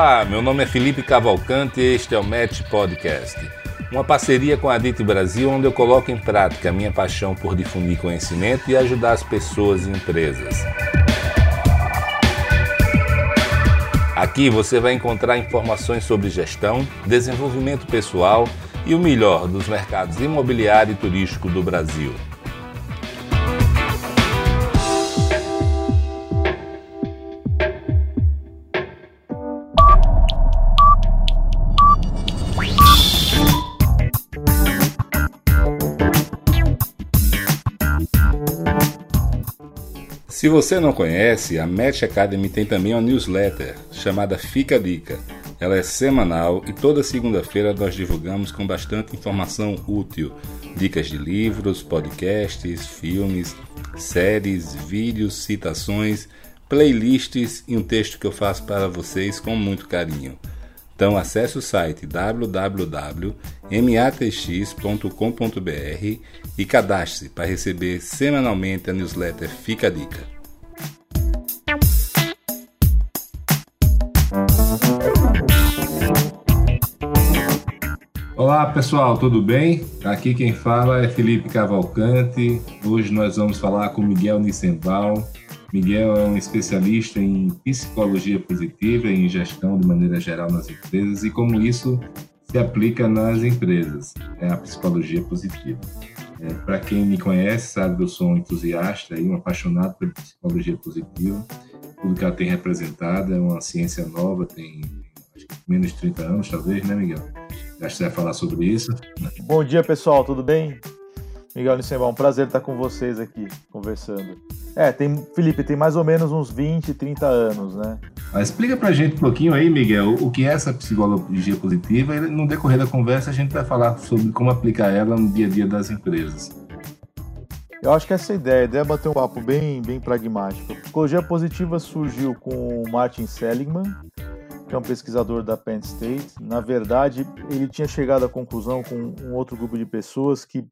Olá, meu nome é Felipe Cavalcante e este é o Match Podcast, uma parceria com a DIT Brasil onde eu coloco em prática a minha paixão por difundir conhecimento e ajudar as pessoas e empresas. Aqui você vai encontrar informações sobre gestão, desenvolvimento pessoal e o melhor dos mercados imobiliário e turístico do Brasil. Se você não conhece, a Match Academy tem também uma newsletter chamada Fica a Dica. Ela é semanal e toda segunda-feira nós divulgamos com bastante informação útil, dicas de livros, podcasts, filmes, séries, vídeos, citações, playlists e um texto que eu faço para vocês com muito carinho. Então acesse o site www.matx.com.br e cadastre-se para receber semanalmente a newsletter Fica a Dica. Olá pessoal, tudo bem? Aqui quem fala é Felipe Cavalcante. Hoje nós vamos falar com Miguel Nissenbaum. Miguel é um especialista em psicologia positiva e em gestão de maneira geral nas empresas e como isso se aplica nas empresas, é a psicologia positiva. É, Para quem me conhece, sabe que eu sou um entusiasta e um apaixonado por psicologia positiva. Tudo que ela tem representado é uma ciência nova, tem menos de 30 anos, talvez, né, Miguel? Acho que você vai falar sobre isso. Bom dia, pessoal, tudo bem? Miguel Nissenbaum, um prazer estar com vocês aqui, conversando. É, tem, Felipe, tem mais ou menos uns 20, 30 anos, né? Explica pra gente um pouquinho aí, Miguel, o que é essa psicologia positiva e no decorrer da conversa a gente vai falar sobre como aplicar ela no dia a dia das empresas. Eu acho que essa é ideia, a ideia é bater um papo bem, bem pragmático. A psicologia positiva surgiu com o Martin Seligman, que é um pesquisador da Penn State. Na verdade, ele tinha chegado à conclusão com um outro grupo de pessoas que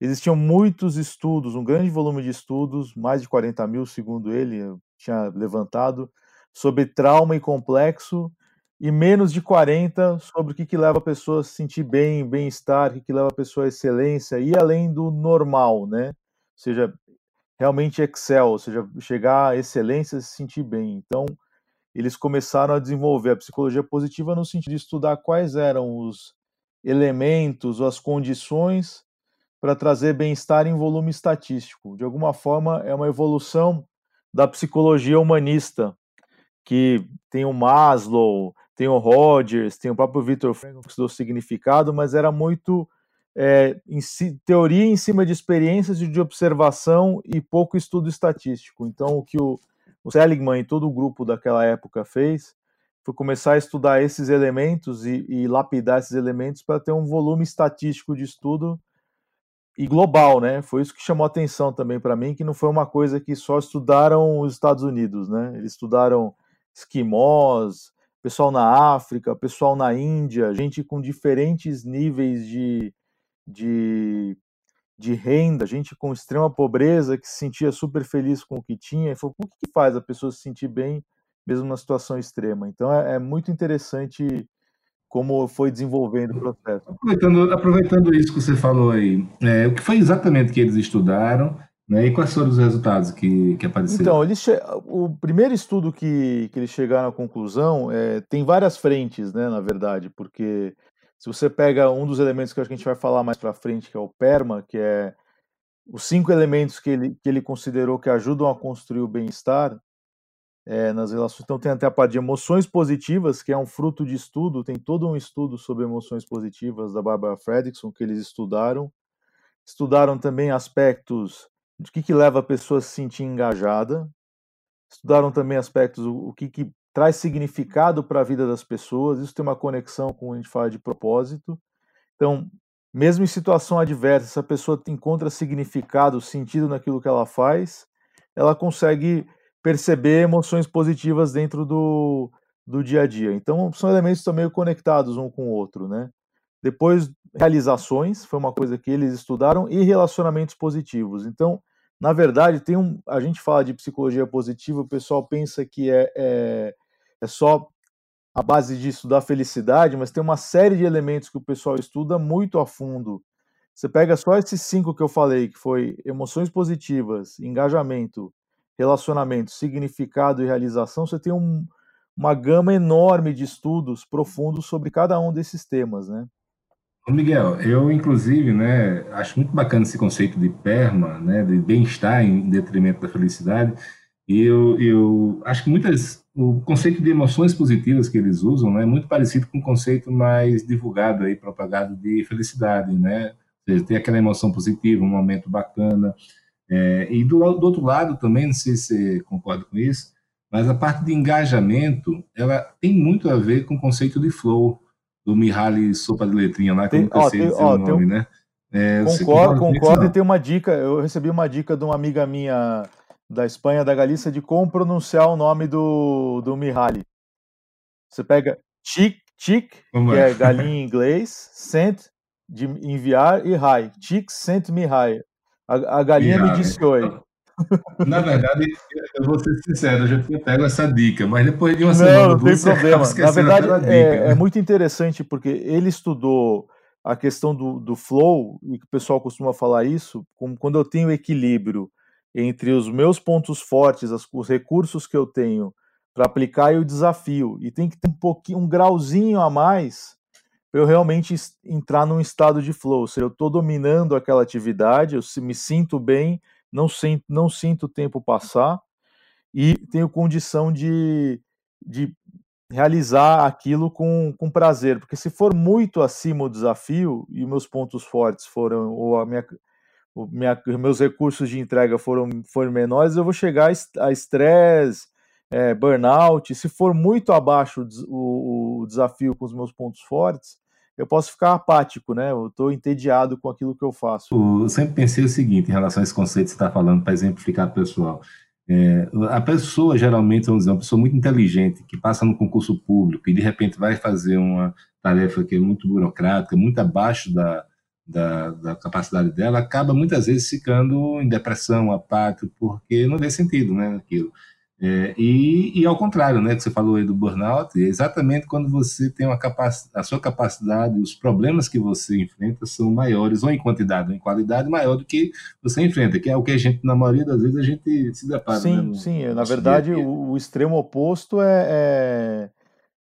existiam muitos estudos, um grande volume de estudos, mais de 40 mil, segundo ele, tinha levantado, sobre trauma e complexo, e menos de 40 sobre o que, que leva a pessoa a se sentir bem, bem-estar, o que, que leva a pessoa à excelência, e além do normal, né? Ou seja, realmente excel, ou seja, chegar à excelência se sentir bem. Então, eles começaram a desenvolver a psicologia positiva no sentido de estudar quais eram os elementos ou as condições para trazer bem-estar em volume estatístico. De alguma forma, é uma evolução da psicologia humanista, que tem o Maslow, tem o Rogers, tem o próprio Victor Frankl estudou significado, mas era muito é, em si, teoria em cima de experiências de observação e pouco estudo estatístico. Então, o que o, o Seligman e todo o grupo daquela época fez foi começar a estudar esses elementos e, e lapidar esses elementos para ter um volume estatístico de estudo e global, né? Foi isso que chamou atenção também para mim, que não foi uma coisa que só estudaram os Estados Unidos, né? Eles estudaram esquimós, pessoal na África, pessoal na Índia, gente com diferentes níveis de, de, de renda, gente com extrema pobreza que se sentia super feliz com o que tinha. E falou, o que, faz a pessoa se sentir bem mesmo na situação extrema? Então é, é muito interessante como foi desenvolvendo o processo. Aproveitando, aproveitando isso que você falou aí, é, o que foi exatamente que eles estudaram né, e quais foram os resultados que, que apareceram? Então, eles o primeiro estudo que, que eles chegaram à conclusão é, tem várias frentes, né, na verdade, porque se você pega um dos elementos que a gente vai falar mais para frente, que é o PERMA, que é os cinco elementos que ele, que ele considerou que ajudam a construir o bem-estar, é, nas relações. Então, tem até a parte de emoções positivas, que é um fruto de estudo, tem todo um estudo sobre emoções positivas da Barbara Fredrickson, que eles estudaram. Estudaram também aspectos de que, que leva a pessoa a se sentir engajada. Estudaram também aspectos, o, o que, que traz significado para a vida das pessoas. Isso tem uma conexão com a gente fala de propósito. Então, mesmo em situação adversa, se a pessoa encontra significado, sentido naquilo que ela faz, ela consegue perceber emoções positivas dentro do, do dia a dia. Então, são elementos também conectados um com o outro, né? Depois, realizações, foi uma coisa que eles estudaram, e relacionamentos positivos. Então, na verdade, tem um, a gente fala de psicologia positiva, o pessoal pensa que é, é, é só a base de estudar felicidade, mas tem uma série de elementos que o pessoal estuda muito a fundo. Você pega só esses cinco que eu falei, que foi emoções positivas, engajamento, relacionamento, significado e realização, você tem um, uma gama enorme de estudos profundos sobre cada um desses temas, né? Miguel, eu inclusive, né, acho muito bacana esse conceito de perma, né, de bem-estar em detrimento da felicidade. E eu, eu acho que muitas o conceito de emoções positivas que eles usam, né, é muito parecido com o conceito mais divulgado aí, propagado de felicidade, né? Ou seja, aquela emoção positiva, um momento bacana. É, e do, do outro lado também, não sei se você concorda com isso, mas a parte de engajamento, ela tem muito a ver com o conceito de flow, do Mihaly Sopa de Letrinha lá, que tem, eu nunca ó, sei tem, dizer ó, o nome, um... né? É, concordo, concordo e tem uma dica, eu recebi uma dica de uma amiga minha da Espanha, da Galícia, de como pronunciar o nome do, do Mihaly. Você pega chick, chick, que é? é galinha em inglês, sent, de enviar, e hi. Chick sent me hi. A, a galinha me disse oi. Na verdade, eu vou ser sincero, eu já tinha pego essa dica, mas depois de uma não, semana. Não, tem problema. Na verdade, dica, é, né? é, muito interessante porque ele estudou a questão do, do flow, e que o pessoal costuma falar isso, como quando eu tenho equilíbrio entre os meus pontos fortes, as, os recursos que eu tenho para aplicar e o desafio, e tem que ter um pouquinho, um grauzinho a mais eu realmente entrar num estado de flow. Ou seja, eu estou dominando aquela atividade, eu me sinto bem não sinto, não sinto o tempo passar e tenho condição de, de realizar aquilo com, com prazer, porque se for muito acima o desafio e meus pontos fortes foram, ou a minha, o minha, meus recursos de entrega foram, foram menores, eu vou chegar a estresse, é, burnout. Se for muito abaixo o, o desafio com os meus pontos fortes, eu posso ficar apático, né? Eu estou entediado com aquilo que eu faço. Eu sempre pensei o seguinte em relação a esse conceito que você está falando, para exemplificar pessoal. É, a pessoa, geralmente, vamos dizer, uma pessoa muito inteligente, que passa no concurso público e de repente vai fazer uma tarefa que é muito burocrática, muito abaixo da, da, da capacidade dela, acaba muitas vezes ficando em depressão, apático, porque não vê sentido né, naquilo. É, e, e, ao contrário, né, que você falou aí do burnout, é exatamente quando você tem uma capacidade, a sua capacidade, os problemas que você enfrenta são maiores, ou em quantidade ou em qualidade, maior do que você enfrenta, que é o que a gente, na maioria das vezes, a gente se depara. Sim, né, no, sim, na verdade, o, o, extremo oposto é, é,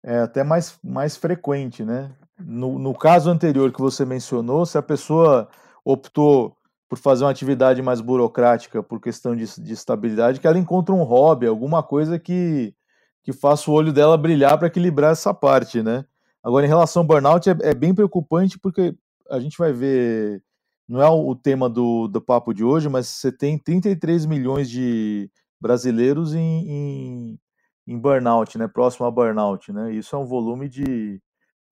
é, até mais, mais frequente, né? No, no caso anterior que você mencionou, se a pessoa optou por fazer uma atividade mais burocrática, por questão de, de estabilidade, que ela encontre um hobby, alguma coisa que, que faça o olho dela brilhar para equilibrar essa parte, né? Agora, em relação ao burnout, é, é, bem preocupante porque a gente vai ver, não é o, o tema do, do papo de hoje, mas você tem 33 milhões de brasileiros em, em, em burnout, né? Próximo a burnout, né? Isso é um volume de,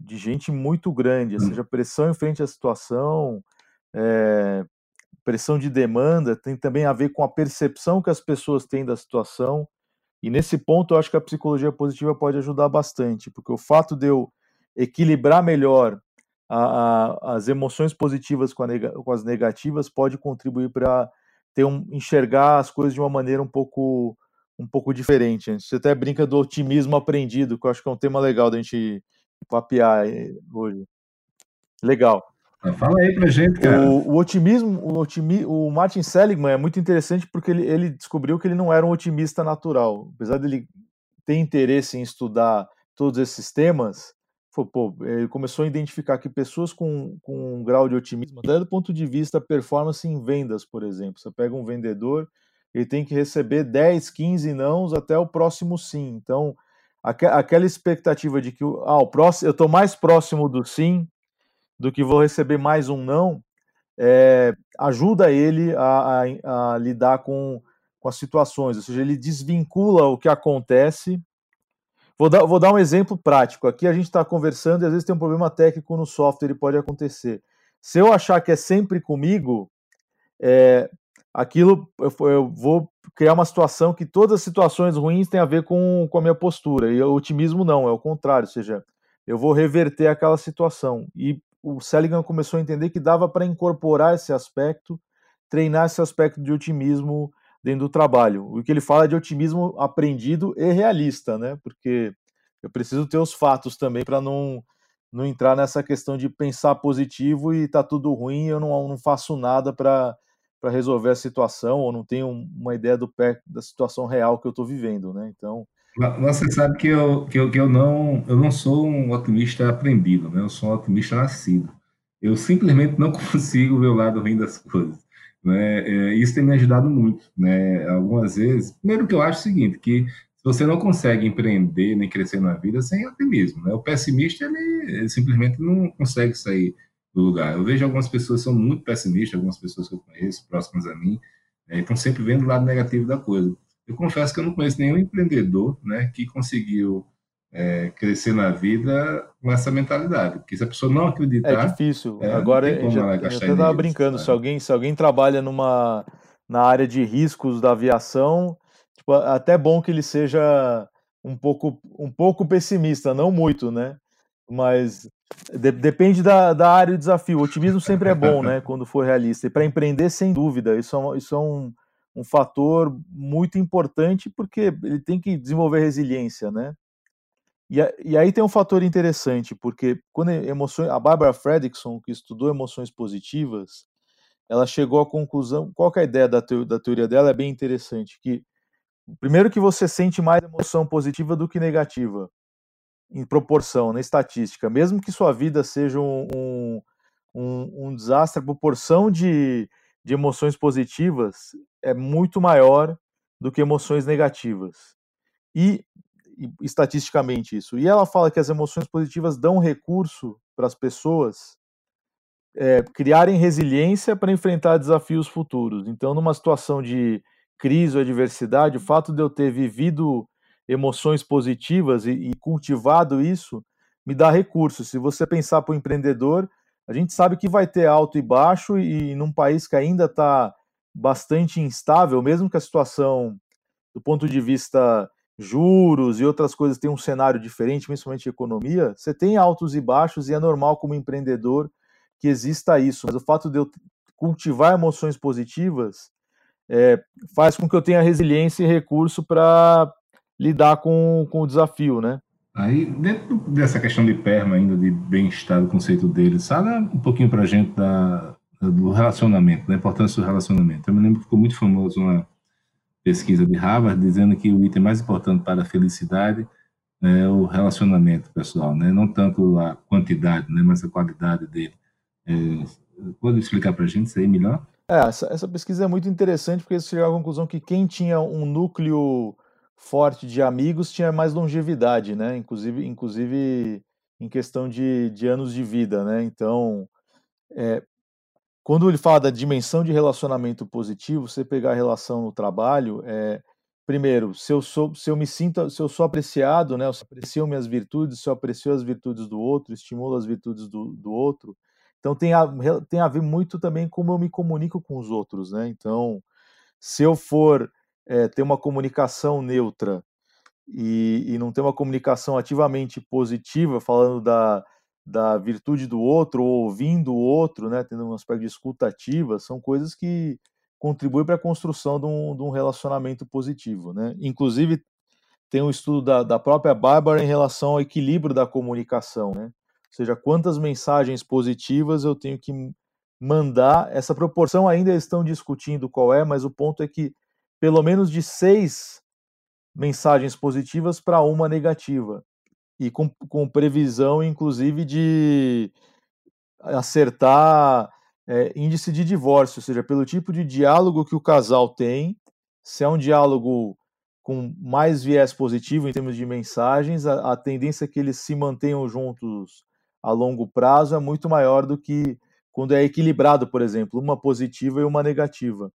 de gente muito grande, ou hum. seja, pressão em frente à situação, é, pressão de demanda tem também a ver com a percepção que as pessoas têm da situação. E nesse ponto eu acho que a psicologia positiva pode ajudar bastante, porque o fato de eu equilibrar melhor a, a, as emoções positivas com, nega, com, as negativas pode contribuir para ter um, enxergar as coisas de uma maneira um pouco um pouco diferente. Você até brinca do otimismo aprendido, que eu acho que é um tema legal da gente papear eh, hoje. Legal. Fala aí pra gente, cara. O, o otimismo, o, otimi, o Martin Seligman é muito interessante porque ele, ele descobriu que ele não era um otimista natural. Apesar dele ter interesse em estudar todos esses temas, foi, pô, ele começou a identificar que pessoas com, com um grau de otimismo, até do ponto de vista performance em vendas, por exemplo. Você pega um vendedor, ele tem que receber 10, 15 nãos até o próximo sim. Então, aquela expectativa de que ah, o próximo, eu estou mais próximo do sim do que vou receber mais um não, é, ajuda ele a, a, a lidar com, com as situações, ou seja, ele desvincula o que acontece. Vou dar, vou dar um exemplo prático. Aqui a gente está conversando e às vezes tem um problema técnico no software e pode acontecer. Se eu achar que é sempre comigo, é, aquilo eu, eu, vou criar uma situação que todas as situações ruins têm a ver com, com a minha postura. E o otimismo não, é o contrário, ou seja, eu vou reverter aquela situação. E o Seligman começou a entender que dava para incorporar esse aspecto, treinar esse aspecto de otimismo dentro do trabalho. O que ele fala é de otimismo aprendido e realista, né? Porque eu preciso ter os fatos também para não, não entrar nessa questão de pensar positivo e tá tudo ruim, eu não, não faço nada para para resolver a situação ou não tenho uma ideia do pé da situação real que eu estou vivendo, né? Então, você sabe que eu, que eu, que eu não eu não sou um otimista aprendido, né? Eu sou um otimista nascido. Eu simplesmente não consigo ver o lado ruim das coisas. Né? É, isso tem me ajudado muito, né? Algumas vezes, primeiro que eu acho o seguinte, que você não consegue empreender nem crescer na vida sem otimismo, né? O pessimista ele, ele simplesmente não consegue sair do lugar. Eu vejo algumas pessoas que são muito pessimistas, algumas pessoas que eu conheço, próximas a mim, né, estão sempre vendo o lado negativo da coisa. Eu confesso que eu não conheço nenhum empreendedor né, que conseguiu é, crescer na vida com essa mentalidade. Porque se a pessoa não acreditar. É difícil. É, Agora, eu já, eu estava brincando. Se alguém, se alguém trabalha numa, na área de riscos da aviação, tipo, até bom que ele seja um pouco, um pouco pessimista, não muito, né? Mas de, depende da, da área e desafio. O otimismo sempre é bom, né? Quando for realista. E para empreender, sem dúvida, isso é, isso é um, um fator muito importante, porque ele tem que desenvolver resiliência, né? E, e aí tem um fator interessante, porque quando emoções, a Barbara Fredrickson, que estudou emoções positivas, ela chegou à conclusão, qual é a ideia da, da teoria dela? É bem interessante, que primeiro que você sente mais emoção positiva do que negativa em proporção, na estatística, mesmo que sua vida seja um, um, um, um desastre, a proporção de, de emoções positivas é muito maior do que emoções negativas. E, e, estatisticamente isso. E ela fala que as emoções positivas dão recurso para as pessoas é, criarem resiliência para enfrentar desafios futuros. Então, numa situação de crise ou adversidade, o fato de eu ter vivido emoções positivas e, e cultivado isso, me dá recursos. Se você pensar para o empreendedor, a gente sabe que vai ter alto e baixo, e num país que ainda está bastante instável, mesmo que a situação, do ponto de vista juros e outras coisas, tem um cenário diferente, principalmente economia, você tem altos e baixos, e é normal como empreendedor que exista isso. Mas o fato de eu cultivar emoções positivas é, faz com que eu tenha resiliência e recurso para lidar com, com o desafio, né? Aí, dentro dessa questão de perma ainda, de bem-estar, o conceito dele, fala um pouquinho para a gente da, do relacionamento, da importância do relacionamento. Eu me lembro que ficou muito famoso uma pesquisa de Harvard dizendo que o item mais importante para a felicidade é o relacionamento pessoal, né? não tanto a quantidade, né? mas a qualidade dele. É, pode explicar para a gente isso aí melhor? É, essa, essa pesquisa é muito interessante porque eles chegaram à conclusão que quem tinha um núcleo forte de amigos tinha mais longevidade, né? Inclusive, inclusive em questão de, de anos de vida, né? Então, é, quando ele fala da dimensão de relacionamento positivo, você pegar a relação no trabalho, é, primeiro, se eu sou, se eu me sinto, se eu sou apreciado, né? Eu aprecio minhas virtudes, se eu aprecio as virtudes do outro, estimulo as virtudes do, do outro. Então tem a, tem a ver muito também como eu me comunico com os outros, né? Então, se eu for é, ter uma comunicação neutra e, e, não ter uma comunicação ativamente positiva, falando da, da virtude do outro, ou ouvindo o outro, né, tendo um aspecto de escuta ativa, são coisas que contribuem para a construção de um, de um, relacionamento positivo. Né? Inclusive, tem um estudo da, da própria Bárbara em relação ao equilíbrio da comunicação, né? ou seja, quantas mensagens positivas eu tenho que mandar. Essa proporção ainda estão discutindo qual é, mas o ponto é que pelo menos de seis mensagens positivas para uma negativa. E com, com previsão, inclusive, de acertar é, índice de divórcio, ou seja, pelo tipo de diálogo que o casal tem, se é um diálogo com mais viés positivo em termos de mensagens, a, a tendência é que eles se mantenham juntos a longo prazo é muito maior do que quando é equilibrado, por exemplo, uma positiva e uma negativa.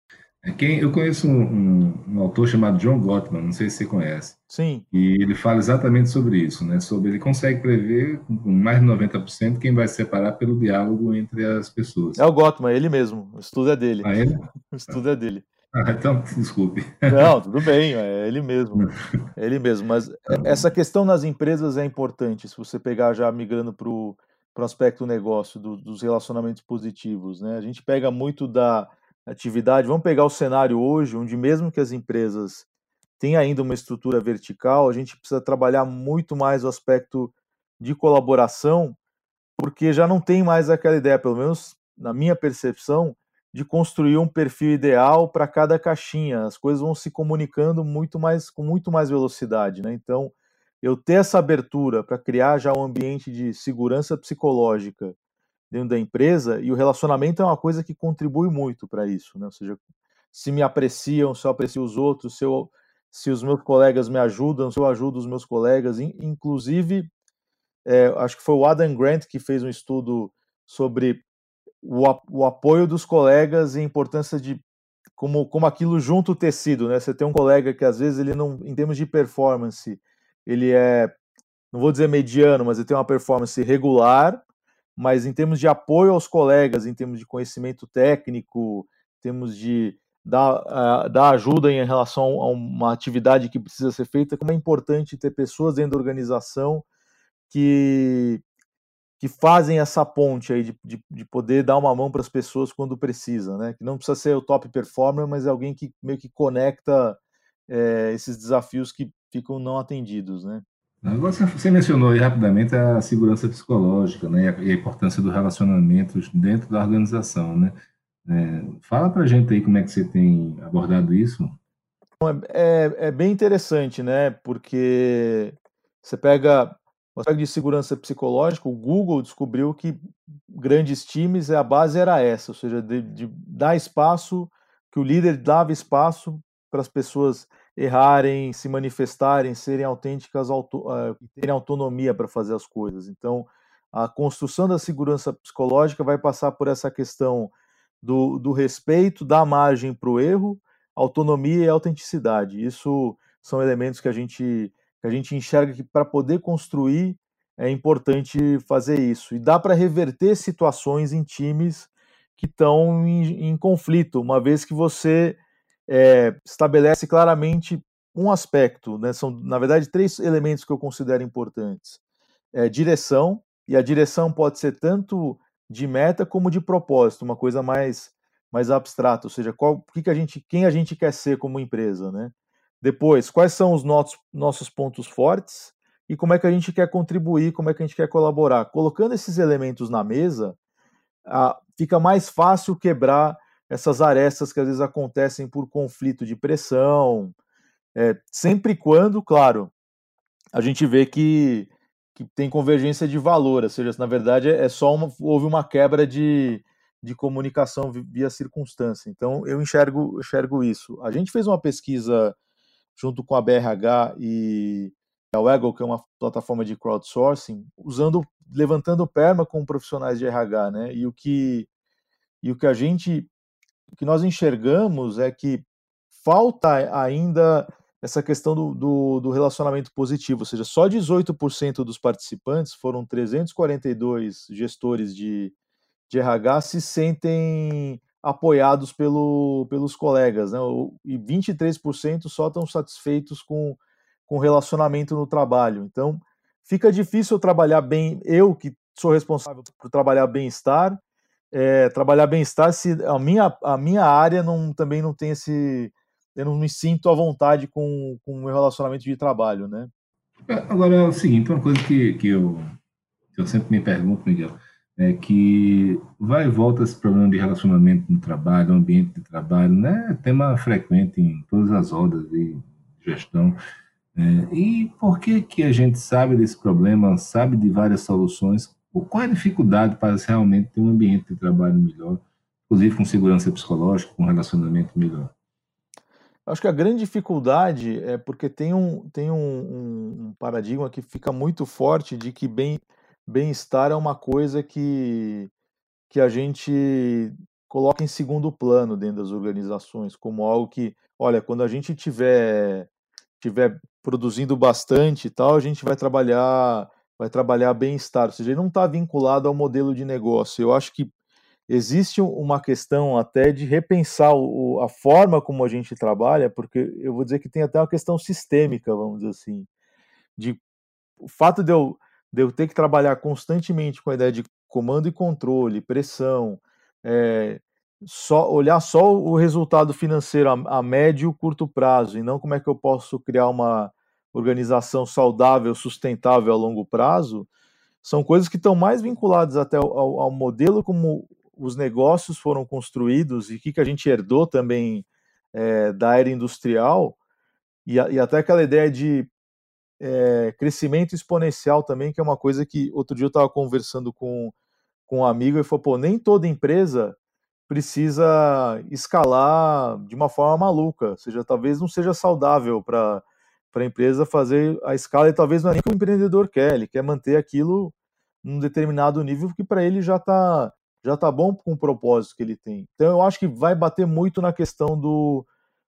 É quem, eu conheço um, um, um, autor chamado John Gottman, não sei se você conhece. Sim. E ele fala exatamente sobre isso, né? Sobre ele consegue prever com mais de 90% quem vai se separar pelo diálogo entre as pessoas. É o Gottman, ele mesmo. O estudo é dele. Ah, ele? o estudo é dele. Ah, então, desculpe. Não, tudo bem, é ele mesmo. É ele mesmo. Mas tá essa questão nas empresas é importante, se você pegar já migrando para o aspecto negócio, do, dos relacionamentos positivos, né? A gente pega muito da atividade. Vamos pegar o cenário hoje, onde mesmo que as empresas tem ainda uma estrutura vertical, a gente precisa trabalhar muito mais o aspecto de colaboração, porque já não tem mais aquela ideia, pelo menos na minha percepção, de construir um perfil ideal para cada caixinha. As coisas vão se comunicando muito mais com muito mais velocidade, né? Então, eu ter essa abertura para criar já um ambiente de segurança psicológica dentro da empresa e o relacionamento é uma coisa que contribui muito para isso, né? Ou seja, se me apreciam, se eu aprecio os outros, se, eu, se os meus colegas me ajudam, se eu ajudo os meus colegas, inclusive, é, acho que foi o Adam Grant que fez um estudo sobre o, o apoio dos colegas e a importância de como, como aquilo junto o tecido, né? Você tem um colega que às vezes ele não, em termos de performance, ele é, não vou dizer mediano, mas ele tem uma performance regular, mas em termos de apoio aos colegas, em termos de conhecimento técnico, em termos de dar, uh, dar ajuda em relação a uma atividade que precisa ser feita, como é importante ter pessoas dentro da organização que que fazem essa ponte aí de, de, de poder dar uma mão para as pessoas quando precisa, né? Que não precisa ser o top performer, mas é alguém que meio que conecta é, esses desafios que ficam não atendidos, né? Você mencionou aí rapidamente a segurança psicológica, né? E a importância dos relacionamentos dentro da organização, né? É, fala para a gente aí como é que você tem abordado isso. É, é, é bem interessante, né? Porque você pega o aspecto de segurança psicológica, o Google descobriu que grandes times, a base era essa, ou seja, de, de dar espaço, que o líder dava espaço para as pessoas errarem, se manifestarem, serem autênticas, auto, uh, terem autonomia para fazer as coisas. Então, a construção da segurança psicológica vai passar por essa questão do, do respeito, da margem para o erro, autonomia e autenticidade. Isso são elementos que a gente que a gente enxerga que para poder construir é importante fazer isso. E dá para reverter situações em times que estão em, em, conflito, uma vez que você é, estabelece claramente um aspecto, né? são na verdade três elementos que eu considero importantes: é, direção, e a direção pode ser tanto de meta como de propósito, uma coisa mais mais abstrata, ou seja, qual, que, que a gente, quem a gente quer ser como empresa, né? Depois, quais são os nossos, nossos pontos fortes e como é que a gente quer contribuir, como é que a gente quer colaborar. Colocando esses elementos na mesa, a, fica mais fácil quebrar essas arestas que às vezes acontecem por conflito de pressão, é, sempre quando, claro, a gente vê que, que tem convergência de valor, ou seja, na verdade é só uma, houve uma quebra de, de comunicação via circunstância. Então eu enxergo, enxergo isso. A gente fez uma pesquisa junto com a BRH e a Waggle, que é uma plataforma de crowdsourcing, usando, levantando perma com profissionais de RH, né? E o que e o que a gente, o que nós enxergamos é que falta ainda essa questão do, do, do relacionamento positivo, ou seja, só 18% dos participantes, foram 342 gestores de, de RH, se sentem apoiados pelo, pelos colegas, né? E 23% só estão satisfeitos com, com relacionamento no trabalho. Então, fica difícil trabalhar bem, eu que sou responsável por trabalhar bem-estar, é, trabalhar bem-estar se a minha, a minha área não, também não tem esse. Eu não me sinto à vontade com, com o meu relacionamento de trabalho, né? É, agora é o seguinte, uma coisa que, que, eu, que eu sempre me pergunto, Miguel, é que vai e volta esse problema de relacionamento no trabalho, ambiente de trabalho, né? Tema frequente em todas as rodas de gestão. É, e por que que a gente sabe desse problema, sabe de várias soluções? Qual é a dificuldade para realmente ter um ambiente de trabalho melhor, inclusive com segurança psicológica, com relacionamento melhor? Acho que a grande dificuldade é porque tem um, tem um, um paradigma que fica muito forte de que bem bem-estar é uma coisa que, que a gente coloca em segundo plano dentro das organizações, como algo que, olha, quando a gente tiver tiver produzindo bastante e tal, a gente vai trabalhar vai trabalhar bem-estar, ou seja, ele não está vinculado ao modelo de negócio. Eu acho que existe uma questão até de repensar o, a forma como a gente trabalha, porque eu vou dizer que tem até uma questão sistêmica, vamos dizer assim, de o fato de eu de eu ter que trabalhar constantemente com a ideia de comando e controle, pressão, é, só olhar só o resultado financeiro a, a médio e curto prazo e não como é que eu posso criar uma organização saudável, sustentável a longo prazo, são coisas que estão mais vinculadas até ao, ao modelo como os negócios foram construídos e o que, que a gente herdou também é, da era industrial. E, e, até aquela ideia de é, crescimento exponencial também, que é uma coisa que outro dia eu estava conversando com, com um amigo e falou, pô, nem toda empresa precisa escalar de uma forma maluca, ou seja, talvez não seja saudável para a empresa fazer a escala e talvez não é nem que o empreendedor quer, ele quer manter aquilo num determinado nível que para ele já está já tá bom com o propósito que ele tem. Então eu acho que vai bater muito na questão do,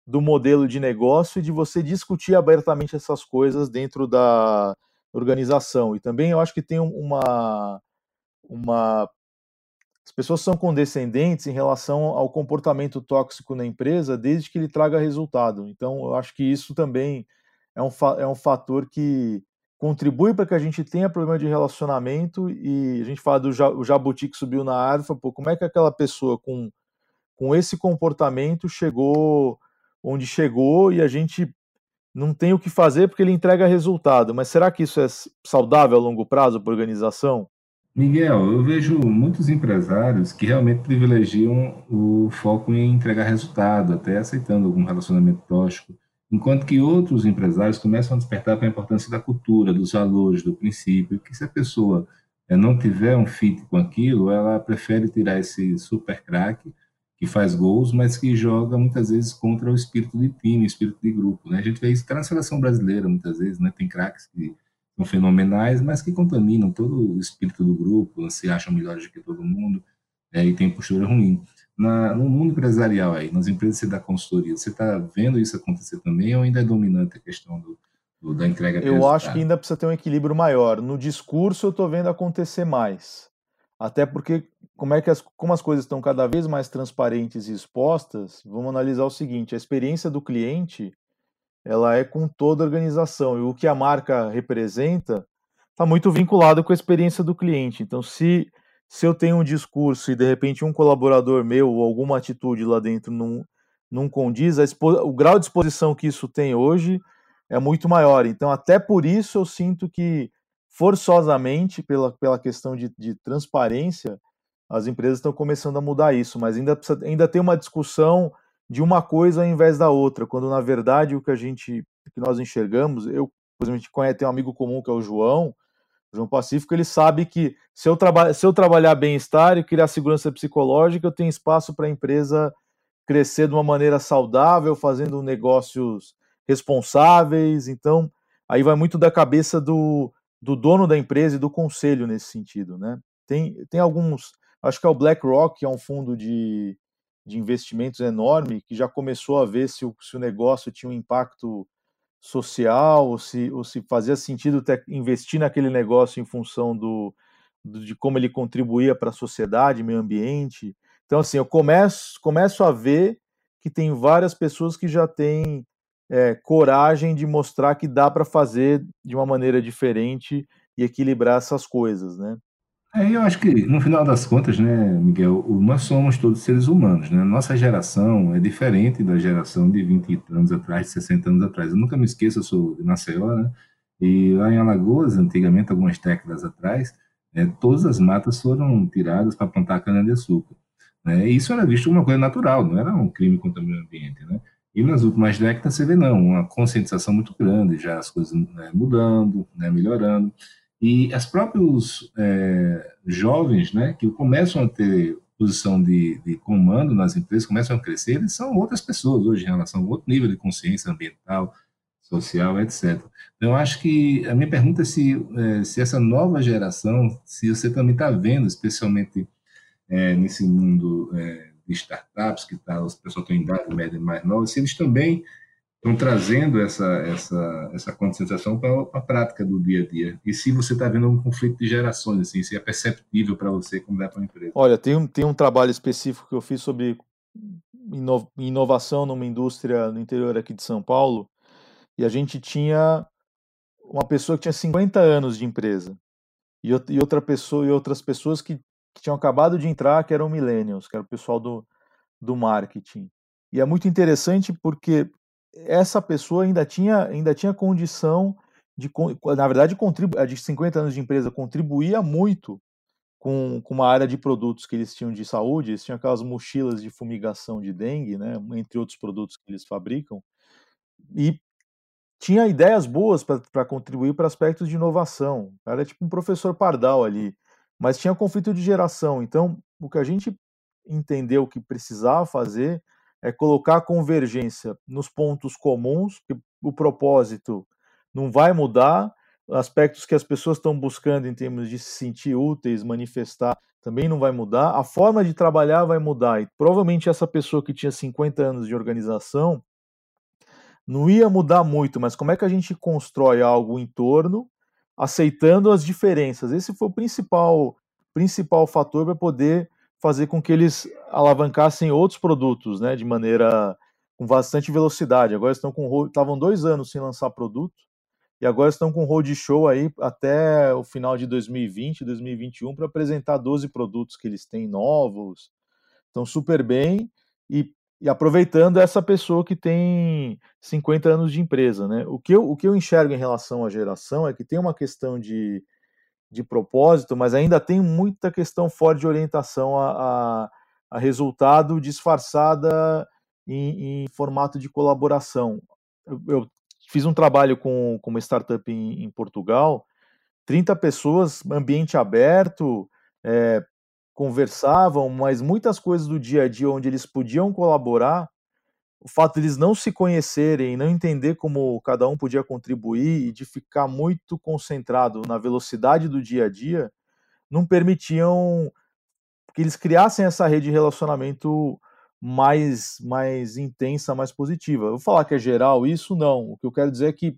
do modelo de negócio e de você discutir abertamente essas coisas dentro da organização. E também eu acho que tem uma uma as pessoas são condescendentes em relação ao comportamento tóxico na empresa desde que ele traga resultado. Então, eu acho que isso também é um, é um fator que contribui para que a gente tenha problema de relacionamento e a gente fala do o jabuti que subiu na árvore, pô, como é que aquela pessoa com, com esse comportamento chegou onde chegou e a gente não tem o que fazer porque ele entrega resultado. Mas será que isso é saudável a longo prazo para a organização? Miguel, eu vejo muitos empresários que realmente privilegiam o foco em entregar resultado, até aceitando algum relacionamento tóxico enquanto que outros empresários começam a despertar para a importância da cultura, dos valores, do princípio, que se a pessoa é, não tiver um fit com aquilo, ela prefere tirar esse super craque que faz gols, mas que joga muitas vezes contra o espírito de time, o espírito de grupo. Né? A gente vê isso até na seleção brasileira, muitas vezes, né? tem craques que são fenomenais, mas que contaminam todo o espírito do grupo, se acham melhores do que todo mundo, é, e tem postura ruim na, no mundo empresarial aí, nas empresas você dá consultoria, você está vendo isso acontecer também ou ainda é dominante a questão do, do da entrega Eu resultado? acho que ainda precisa ter um equilíbrio maior. No discurso eu estou vendo acontecer mais. Até porque, como, é que as, como as coisas estão cada vez mais transparentes e expostas, vamos analisar o seguinte: a experiência do cliente ela é com toda a organização. E o que a marca representa está muito vinculado com a experiência do cliente. Então, se se eu tenho um discurso e de repente um colaborador meu ou alguma atitude lá dentro não, não condiz, o grau de exposição que isso tem hoje é muito maior. Então, até por isso, eu sinto que, forçosamente, pela, pela questão de, de transparência, as empresas estão começando a mudar isso, mas ainda, precisa, ainda tem uma discussão de uma coisa ao invés da outra, quando na verdade o que a gente, que nós enxergamos, eu, por exemplo, tem um amigo comum que é o João, João Pacífico, ele sabe que se eu, traba se eu trabalhar bem-estar e criar segurança psicológica, eu tenho espaço para a empresa crescer de uma maneira saudável, fazendo negócios responsáveis. Então, aí vai muito da cabeça do, do dono da empresa e do conselho nesse sentido, né? Tem, tem alguns, acho que é o BlackRock, que é um fundo de, de investimentos enorme, que já começou a ver se o, se o negócio tinha um impacto social, ou se, ou se fazia sentido ter, investir naquele negócio em função do, do de como ele contribuía para a sociedade, meio ambiente. Então, assim, eu começo, começo a ver que tem várias pessoas que já têm é, coragem de mostrar que dá para fazer de uma maneira diferente e equilibrar essas coisas, né? É, eu acho que, no final das contas, né, Miguel, nós somos todos seres humanos, né? Nossa geração é diferente da geração de 20 anos atrás, de 60 anos atrás. Eu nunca me esqueço, eu sou de Maceió, né? E lá em Alagoas, antigamente, algumas décadas atrás, né, todas as matas foram tiradas para plantar cana-de-açúcar. Né? E isso era visto como uma coisa natural, não era um crime contra o meio ambiente, né? E nas últimas décadas você vê, não, uma conscientização muito grande, já as coisas né, mudando, né, melhorando. E as próprios é, jovens, né, que começam a ter posição de, de, comando nas empresas, começam a crescer, eles são outras pessoas hoje em relação a outro nível de consciência ambiental, social, etc. Então, eu acho que a minha pergunta é se, é, se essa nova geração, se você também está vendo, especialmente é, nesse mundo é, de startups, que tá, os pessoas estão em idade média mais nova, se eles também estão trazendo essa, essa, essa conscientização para a prática do dia a dia. E se você está vendo um conflito de gerações, assim, se é perceptível para você como é para a empresa. Olha, tem um, tem um trabalho específico que eu fiz sobre inovação numa indústria no interior aqui de São Paulo, e a gente tinha uma pessoa que tinha 50 anos de empresa, e outra pessoa e outras pessoas que, que tinham acabado de entrar, que eram millennials, que era o pessoal do, do marketing. E é muito interessante porque essa pessoa ainda tinha, ainda tinha condição de, na verdade, a de 50 anos de empresa contribuía muito com, com uma área de produtos que eles tinham de saúde, eles tinham aquelas mochilas de fumigação de dengue, né, entre outros produtos que eles fabricam, e tinha ideias boas para contribuir para aspectos de inovação. Era tipo um professor pardal ali, mas tinha conflito de geração. Então, o que a gente entendeu que precisava fazer é colocar convergência nos pontos comuns, que o propósito não vai mudar, aspectos que as pessoas estão buscando em termos de se sentir úteis, manifestar, também não vai mudar. A forma de trabalhar vai mudar. E provavelmente essa pessoa que tinha 50 anos de organização não ia mudar muito, mas como é que a gente constrói algo em torno, aceitando as diferenças? Esse foi o principal, principal fator para poder fazer com que eles alavancassem outros produtos, né, de maneira com bastante velocidade. Agora estão com estavam dois anos sem lançar produto e agora estão com roadshow aí até o final de 2020, 2021 para apresentar 12 produtos que eles têm novos. Estão super bem e, e, aproveitando essa pessoa que tem 50 anos de empresa, né? O que eu, o que eu enxergo em relação à geração é que tem uma questão de, de propósito, mas ainda tem muita questão forte de orientação a, a, a resultado disfarçada em, em, formato de colaboração. Eu, eu Fiz um trabalho com, com uma startup em, em Portugal, 30 pessoas, ambiente aberto, é, conversavam, mas muitas coisas do dia a dia onde eles podiam colaborar, o fato de eles não se conhecerem, não entender como cada um podia contribuir e de ficar muito concentrado na velocidade do dia a dia, não permitiam que eles criassem essa rede de relacionamento mais, mais intensa, mais positiva. Eu vou falar que é geral isso, não. O que eu quero dizer é que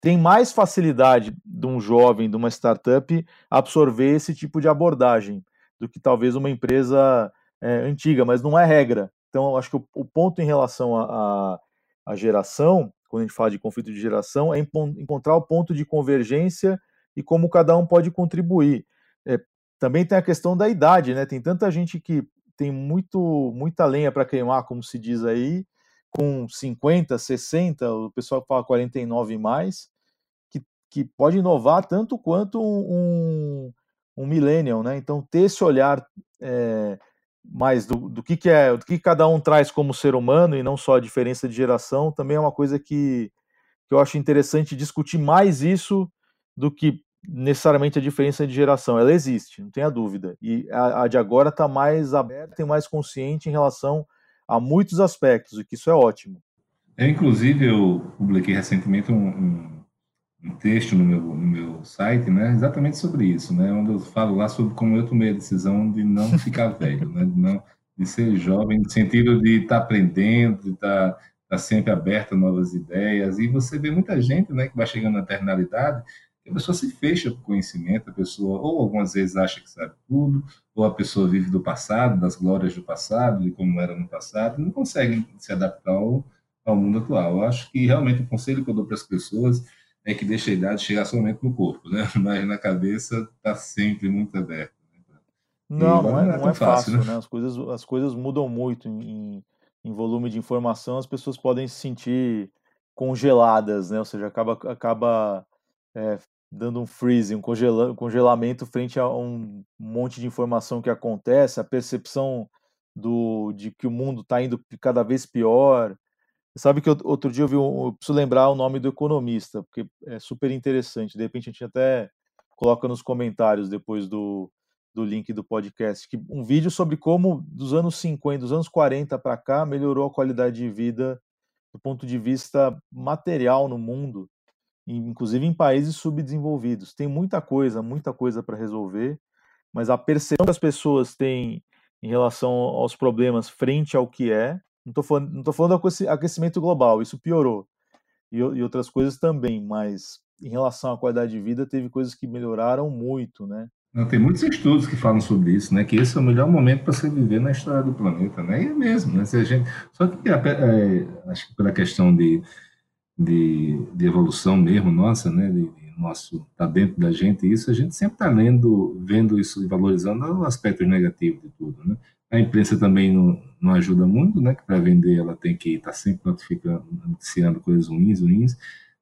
tem mais facilidade de um jovem, de uma startup, absorver esse tipo de abordagem do que talvez uma empresa é, antiga, mas não é regra. Então, acho que o, o ponto em relação à geração, quando a gente fala de conflito de geração, é encontrar o ponto de convergência e como cada um pode contribuir. É, também tem a questão da idade, né? Tem tanta gente que tem muito, muita lenha para queimar, como se diz aí, com 50, 60, o pessoal fala 49 e mais, que, que pode inovar tanto quanto um, um millennial, né? Então, ter esse olhar é, mais do, do, que, que é, do que cada um traz como ser humano e não só a diferença de geração, também é uma coisa que, que eu acho interessante discutir mais isso do que necessariamente a diferença de geração, ela existe, não tenha dúvida. E a, a de agora está mais aberta e mais consciente em relação a muitos aspectos, e que isso é ótimo. Eu, inclusive, eu publiquei recentemente um, um, um texto no meu, no meu site, né, exatamente sobre isso, né, onde eu falo lá sobre como eu tomei a decisão de não ficar velho, né, de, não, de ser jovem, no sentido de estar tá aprendendo, de estar tá, tá sempre aberto a novas ideias, e você vê muita gente, né, que vai chegando na eternalidade a pessoa se fecha para o conhecimento, a pessoa ou algumas vezes acha que sabe tudo, ou a pessoa vive do passado, das glórias do passado, de como era no passado, não consegue se adaptar ao, ao mundo atual. Eu acho que realmente o conselho que eu dou para as pessoas é que deixe a idade chegar somente no corpo, né? Mas na cabeça está sempre muito aberta. Né? Não, não é, não é, não é fácil, fácil né? né? As, coisas, as coisas mudam muito em, em volume de informação, as pessoas podem se sentir congeladas, né? Ou seja, acaba, acaba é, dando um freeze, um congela congelamento frente a um monte de informação que acontece, a percepção do, de que o mundo está indo cada vez pior. Sabe que outro dia eu vi, um, eu preciso lembrar o nome do economista, porque é super interessante. De repente a gente até coloca nos comentários depois do, do link do podcast, que um vídeo sobre como dos anos 50, dos anos 40 para cá, melhorou a qualidade de vida do ponto de vista material no mundo inclusive em países subdesenvolvidos. Tem muita coisa, muita coisa para resolver, mas a percepção que as pessoas têm em relação aos problemas frente ao que é, não estou falando, falando do aquecimento global, isso piorou, e, e, outras coisas também, mas em relação à qualidade de vida, teve coisas que melhoraram muito, né? Não, tem muitos estudos que falam sobre isso, né? Que esse é o melhor momento para se viver na história do planeta, né? E é mesmo, né? Se a gente, só que é, acho que pela questão de de, de evolução mesmo nossa, né, de nosso tá dentro da gente isso a gente sempre está lendo, vendo isso e valorizando os aspectos negativos de tudo, né? A imprensa também não, não ajuda muito, né? Que para vender ela tem que estar tá sempre notificando, noticiando coisas ruins, ruins.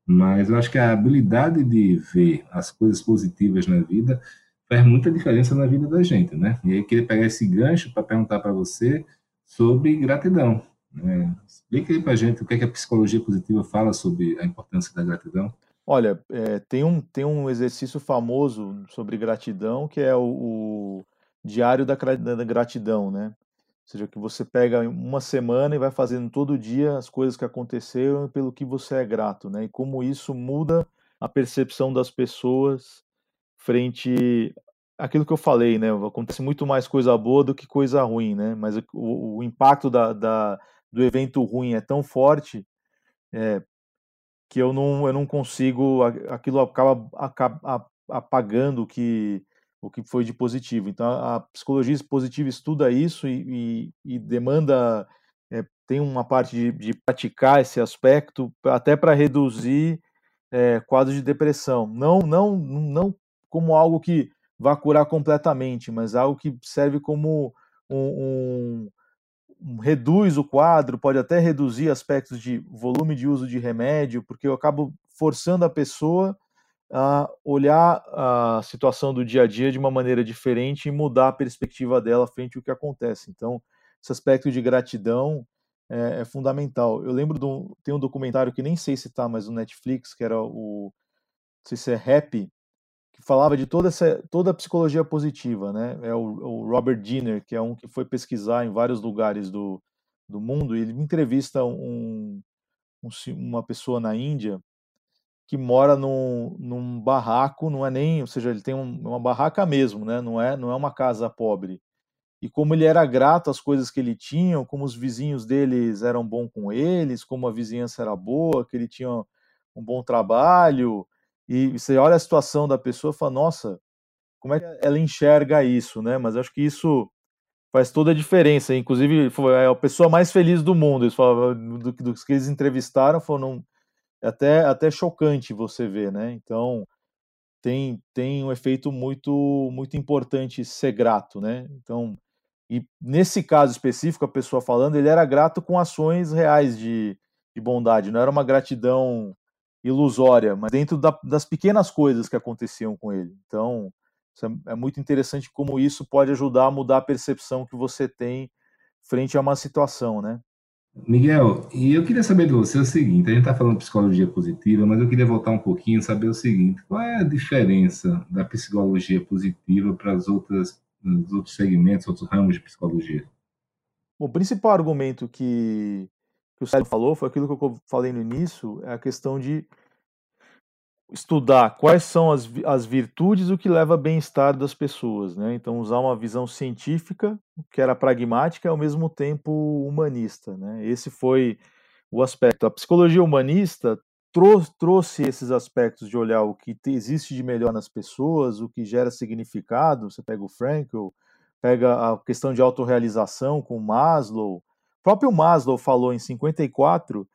Mas eu acho que a habilidade de ver as coisas positivas na vida faz muita diferença na vida da gente, né? E aí eu queria pegar esse gancho para perguntar para você sobre gratidão. Né? Explica aí para gente o que, é que a psicologia positiva fala sobre a importância da gratidão. Olha, é, tem, um, tem um exercício famoso sobre gratidão que é o, o diário da, gratidão, né? Ou seja, que você pega uma semana e vai fazendo todo dia as coisas que aconteceram pelo que você é grato, né? E como isso muda a percepção das pessoas frente àquilo que eu falei, né? Acontece muito mais coisa boa do que coisa ruim, né? Mas o, o impacto da, da, do evento ruim é tão forte é, que eu não, eu não consigo, aquilo acaba, acaba apagando o que, o que foi de positivo. Então, a, psicologia positiva estuda isso e, e, e demanda, é, tem uma parte de, de, praticar esse aspecto, até para reduzir é, quadros de depressão. Não, não, não como algo que vá curar completamente, mas algo que serve como um, um, um, reduz o quadro, pode até reduzir aspectos de volume de uso de remédio, porque eu acabo forçando a pessoa a olhar a situação do dia a dia de uma maneira diferente e mudar a perspectiva dela frente ao que acontece. Então, esse aspecto de gratidão é, é fundamental. Eu lembro de um, tem um documentário que nem sei se está mais no Netflix, que era o não sei se é Happy, que falava de toda essa toda a psicologia positiva, né? É o, o Robert Diener, que é um que foi pesquisar em vários lugares do, do mundo, e ele entrevista um, um, uma pessoa na Índia que mora num, num barraco, não é nem, ou seja, ele tem um, uma barraca mesmo, né? Não é, não é uma casa pobre. E como ele era grato às coisas que ele tinha, como os vizinhos deles eram bons com eles, como a vizinhança era boa, que ele tinha um bom trabalho, e você olha a situação da pessoa e fala, nossa, como é que ela enxerga isso, né? Mas acho que isso faz toda a diferença. Inclusive, foi a pessoa mais feliz do mundo. Eles falavam, do, dos que eles entrevistaram, foram é até, até chocante você ver, né? Então, tem, tem um efeito muito, muito importante ser grato, né? Então, e nesse caso específico, a pessoa falando, ele era grato com ações reais de, de bondade, não era uma gratidão ilusória, mas dentro da, das pequenas coisas que aconteciam com ele. Então, é, é muito interessante como isso pode ajudar a mudar a percepção que você tem frente a uma situação, né? Miguel, e eu queria saber de você o seguinte: a gente está falando de psicologia positiva, mas eu queria voltar um pouquinho e saber o seguinte: qual é a diferença da psicologia positiva para as outras, os outros segmentos, outros ramos de psicologia? O principal argumento que que o Célio falou foi aquilo que eu falei no início, é a questão de estudar quais são as, as virtudes o que leva a bem-estar das pessoas, né? Então usar uma visão científica, que era pragmática e ao mesmo tempo humanista, né? Esse foi o aspecto. A psicologia humanista trou trouxe esses aspectos de olhar o que existe de melhor nas pessoas, o que gera significado. Você pega o Frankl, pega a questão de autorrealização com Maslow, o próprio Maslow falou em 54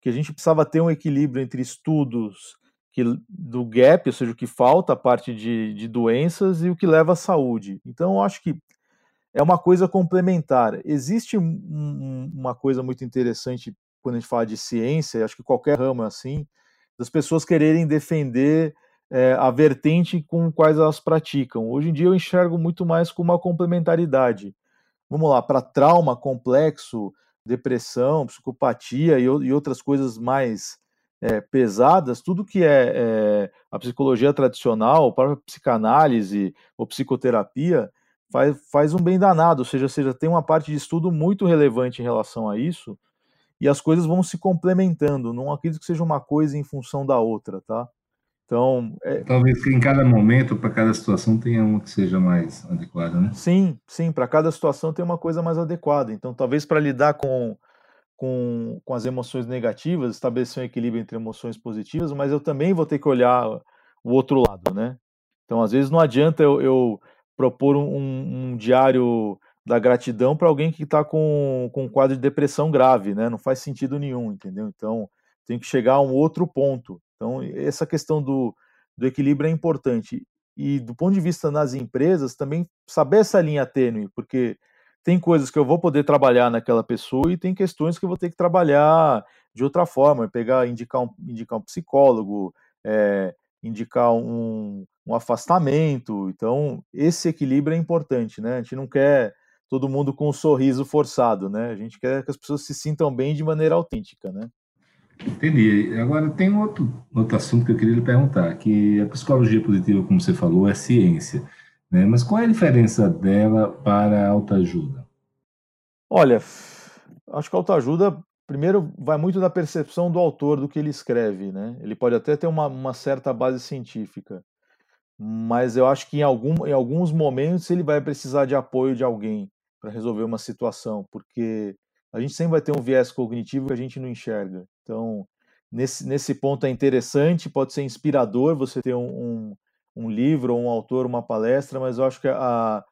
que a gente precisava ter um equilíbrio entre estudos que, do gap, ou seja, o que falta, a parte de, de doenças, e o que leva à saúde. Então, eu acho que é uma coisa complementar. Existe um, uma coisa muito interessante quando a gente fala de ciência, acho que qualquer ramo é assim, das pessoas quererem defender é, a vertente com quais elas praticam. Hoje em dia eu enxergo muito mais como uma complementaridade vamos lá, para trauma complexo, depressão, psicopatia e, e outras coisas mais é, pesadas, tudo que é, é, a psicologia tradicional, a própria psicanálise ou psicoterapia, faz, faz um bem danado, ou seja, seja, tem uma parte de estudo muito relevante em relação a isso, e as coisas vão se complementando, não acredito que seja uma coisa em função da outra, tá? Então, é... talvez que em cada momento, para cada situação, tenha uma que seja mais adequada, né? Sim, sim, para cada situação tem uma coisa mais adequada. Então, talvez para lidar com, com, com as emoções negativas, estabelecer um equilíbrio entre emoções positivas, mas eu também vou ter que olhar o outro lado, né? Então, às vezes não adianta eu, eu propor um, um, diário da gratidão para alguém que está com, com um quadro de depressão grave, né? Não faz sentido nenhum, entendeu? Então, tem que chegar a um outro ponto. Então, essa questão do, do equilíbrio é importante. E do ponto de vista nas empresas, também saber essa linha tênue, porque tem coisas que eu vou poder trabalhar naquela pessoa e tem questões que eu vou ter que trabalhar de outra forma, pegar, indicar um, indicar um psicólogo, é, indicar um, um afastamento. Então, esse equilíbrio é importante, né? A gente não quer todo mundo com um sorriso forçado, né? A gente quer que as pessoas se sintam bem de maneira autêntica, né? Entendi. Agora, tem outro, outro assunto que eu queria lhe perguntar, que a psicologia positiva, como você falou, é ciência, né? Mas qual é a diferença dela para a autoajuda? Olha, acho que a autoajuda, primeiro, vai muito da percepção do autor do que ele escreve, né? Ele pode até ter uma, uma certa base científica, mas eu acho que em, algum, em alguns momentos ele vai precisar de apoio de alguém para resolver uma situação, porque a gente sempre vai ter um viés cognitivo que a gente não enxerga. Então, nesse, nesse ponto é interessante, pode ser inspirador você ter um, um, um livro, um autor, uma palestra, mas eu acho que a,